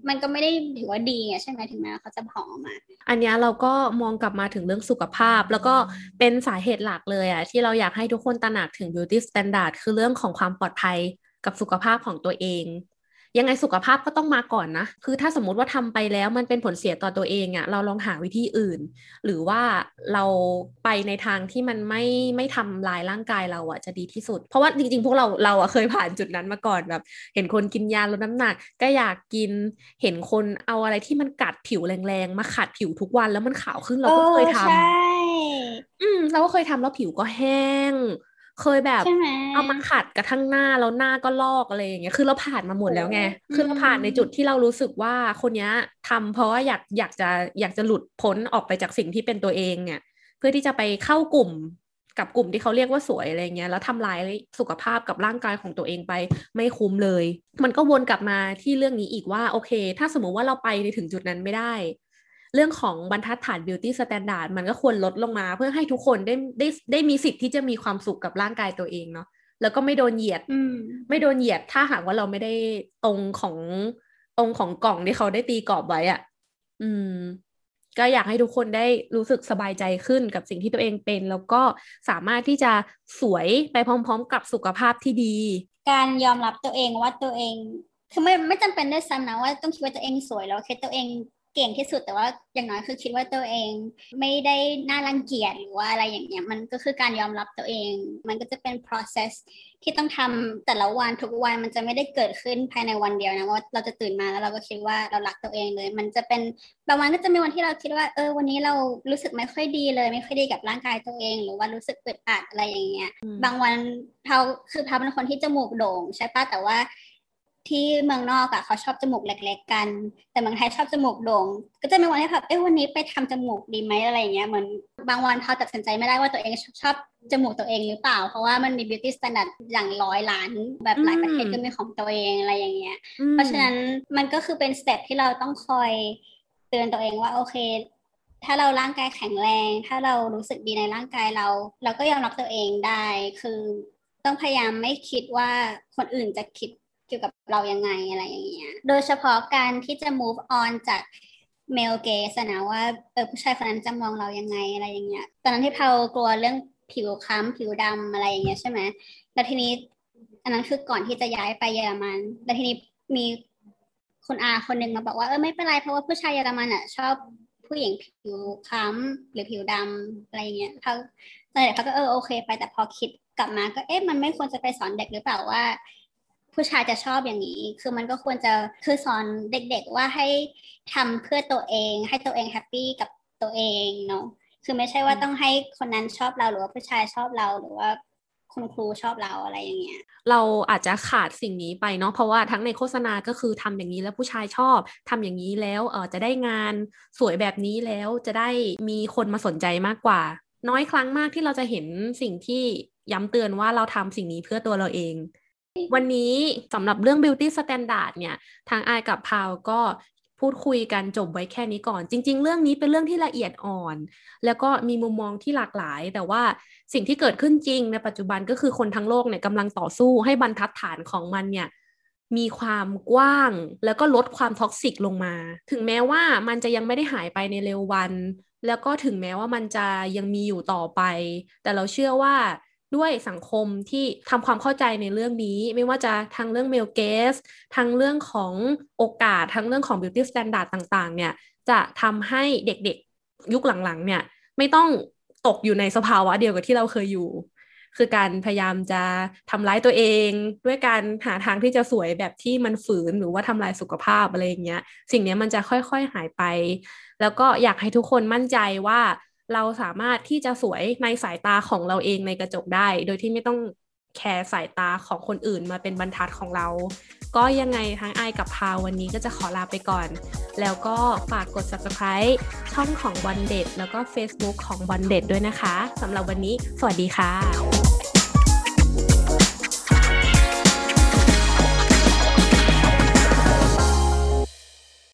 มันก็ไม่ได้ถือว่าดีอะใช่ไหมถึงแม้ว่าเขาจะผอมอะอันเนี้ยเราก็มองกลับมาถึงเรื่องสุขภาพ แล้วก็เป็นสาเหตุหลักเลยอะที่เราอยากให้ทุกคนตระหนักถึง beauty standard คือเรื่องของความปลอดภัย กับสุขภาพของตัวเอง ยังไงสุขภาพก็ต้องมาก่อนนะ คือถ้าสมมติว่าทำไปแล้วมันเป็นผลเสียต่อตัวเองอะ่ะเราลองหาวิธีอื่น หรือว่าเราไปในทางที่มันไม่ไม่ทำลายร่างกายเราอะ่ะจะดีที่สุด เพราะว่าจริงๆ พวกเราเราอะเคยผ่านจุดนั้นมาก่อนแบบ เห็นคนกินยาลดน้ำหนัก ก็อยากกินเห็นคนเอาอะไรที่มันกัดผิวแรงๆมาขัดผิวทุกวันแล้วมันขาวขึ้นเราก็เคยทำอืมเราก็เคยทำแล้วผิวก็แห้ง เคยแบบเอามาขัดกระทั่งหน้าแล้วหน้าก็ลอกอะไรอย่างเงี้ยคือเราผ่านมาหมดแล้วไงคือเราผ่านในจุดที่เรารู้สึกว่าคนนี้ทำเพราะว่าอยากอยากจะอยากจะหลุดพ้นออกไปจากสิ่งที่เป็นตัวเองเนี่ย เพื่อที่จะไปเข้ากลุ่มกับกลุ่มที่เขาเรียกว่าสวยอะไรเงี้ยแล้วทำลายสุขภาพกับร่างกายของตัวเองไปไม่คุ้มเลย มันก็วนกลับมาที่เรื่องนี้อีกว่าโอเค ถ้าสมมุติว่าเราไปในถึงจุดนั้นไม่ได้ เรื่องของบรรทัดฐาน beauty standard มันก็ควรลดลงมา เพื่อให้ทุกคนได้ได้ได้มีสิทธิ์ที่จะมีความสุขกับร่างกายตัวเองเนาะแล้วก็ไม่โดนเหยียดไม่โดนเหยียดถ้าหากว่าเราไม่ได้ตรงของตรงของกล่องที่เขาได้ตีกรอบไว้อะ่ะ อืม ก็อยากให้ทุกคนได้รู้สึกสบายใจขึ้นกับสิ่งที่ตัวเองเป็น แล้วก็สามารถที่จะสวยไปพร้อม ๆ กับสุขภาพที่ดี การยอมรับตัวเองว่าตัวเอง คือไม่ไม่จำเป็นด้วยซ้ำนะว่าต้องคิดว่าตัวเองสวยแล้วคิดตัวเอง เก่งที่สุดแต่ว่าอย่างน้อยคือคิดว่าตัวเองไม่ได้น่ารังเกียจหรือว่าอะไรอย่างเงี้ยมันก็คือการยอมรับตัวเอง มันก็จะเป็น process ที่ต้องทำแต่ละวันทุกวันมันจะไม่ได้เกิดขึ้นภายในวันเดียวนะว่าเราจะตื่นมาแล้วเราก็คิดว่าเรารักตัวเองเลย มันจะเป็นบางวันก็จะมีวันที่เราคิดว่าเออวันนี้เรารู้สึกไม่ค่อยดีเลย ไม่ค่อยดีกับร่างกายตัวเอง หรือว่ารู้สึกอึดอัดอะไรอย่างเงี้ยบางวันเขาคือเขาเป็นคนที่จมูกโด่งใช่ปะแต่ว่า ที่เมืองนอกอะเขาชอบจมูกเล็ก ๆ กัน แต่เมืองไทยชอบจมูกโด่ง ก็จะมีวันที่แบบเอ้วันนี้ไปทำจมูกดีไหมอะไรเงี้ยเหมือนบางวันเขาตัดสินใจไม่ได้ว่าตัวเองชอบจมูกตัวเองหรือเปล่า เพราะว่ามันมี beauty standard อย่างร้อยล้าน แบบหลายประเทศก็มีของตัวเองอะไรอย่างเงี้ย เพราะฉะนั้นมันก็คือเป็น step ที่เราต้องคอยเตือนตัวเองว่าโอเค ถ้าเราร่างกายแข็งแรง ถ้าเรารู้สึกดีในร่างกายเรา เราก็ยอมรับตัวเองได้คือต้องพยายามไม่คิดว่าคนอื่นจะคิด เกี่ยวกับเรายังไงอะไรอย่างเงี้ย โดยเฉพาะการที่จะ move on จากเมลเกสนะว่าเออผู้ชายคนนั้นจะมองเรายังไงอะไรอย่างเงี้ย ตอนนั้นที่เพากลัวเรื่องผิวคล้ำผิวดำอะไรอย่างเงี้ยใช่ไหมแล้วทีนี้ อันนั้นคือก่อนที่จะย้ายไปเยอรมันแล้วทีนี้มีคนอาคนหนึ่งมาบอกว่าเออไม่เป็นไรเพราะว่าผู้ชายเยอรมันอะชอบผู้หญิงผิวคล้ำหรือผิวดำอะไรเงี้ยเขาตอนเด็กเขาก็เออโอเค ไปแต่พอคิดกลับมาก็เอ๊ะมันไม่ควรจะไปสอนเด็กหรือเปล่าว่า ผู้ชายจะชอบอย่างนี้ คือมันก็ควรจะคือสอนเด็กๆว่าให้ทำเพื่อตัวเอง ให้ตัวเอง happy กับตัวเองเนาะคือไม่ใช่ว่าต้องให้คนนั้นชอบเราหรือว่าผู้ชายชอบเราหรือว่าคุณครูชอบเราอะไรอย่างเงี้ย เราอาจจะขาดสิ่งนี้ไปเนาะเพราะว่าทั้งในโฆษณาก็คือทำอย่างนี้แล้วผู้ชายชอบทำอย่างนี้แล้วเออจะได้งานสวยแบบนี้แล้วจะได้มีคนมาสนใจมากกว่า น้อยครั้งมากที่เราจะเห็นสิ่งที่ย้ำเตือนว่าเราทำสิ่งนี้เพื่อตัวเราเอง วันนี้สำหรับเรื่อง beauty standard เนี่ยทางไอกับพาวก็พูดคุยกันจบไว้แค่นี้ก่อน จริง ๆ เรื่องนี้เป็นเรื่องที่ละเอียดอ่อน แล้วก็มีมุมมองที่หลากหลาย แต่ว่าสิ่งที่เกิดขึ้นจริงในปัจจุบันก็คือคนทั้งโลกเนี่ยกำลังต่อสู้ให้บรรทัดฐานของมันเนี่ยมีความกว้างแล้วก็ลดความท็อกซิกลงมา ถึงแม้ว่ามันจะยังไม่ได้หายไปในเร็ววัน แล้วก็ถึงแม้ว่ามันจะยังมีอยู่ต่อไป แต่เราเชื่อว่า ด้วยสังคมที่ทำความเข้าใจในเรื่องนี้ ไม่ว่าจะทางเรื่อง male gaze ทางเรื่องของโอกาสทางเรื่องของ beauty standard ต่าง ๆ เนี่ย จะทำให้เด็กๆยุคหลังๆ เนี่ย ไม่ต้องตกอยู่ในสภาวะเดียวกับที่เราเคยอยู่ คือการพยายามจะทำร้ายตัวเอง ด้วยการหาทางที่จะสวยแบบที่มันฝืนหรือว่าทำลายสุขภาพอะไรอย่างเงี้ย สิ่งนี้มันจะค่อยๆหายไป แล้วก็อยากให้ทุกคนมั่นใจว่า เราสามารถที่จะสวยในสายตาของเราเองในกระจกได้ โดยที่ไม่ต้องแคร์สายตาของคนอื่นมาเป็นบรรทัดของเรา ก็ยังไงทั้งไอกับพาวันนี้ก็จะขอลาไปก่อน แล้วก็ฝากกด subscribe ช่องของวันเด็ดแล้วก็ Facebook ของวันเด็ดด้วยนะคะสำหรับวันนี้ สวัสดีค่ะ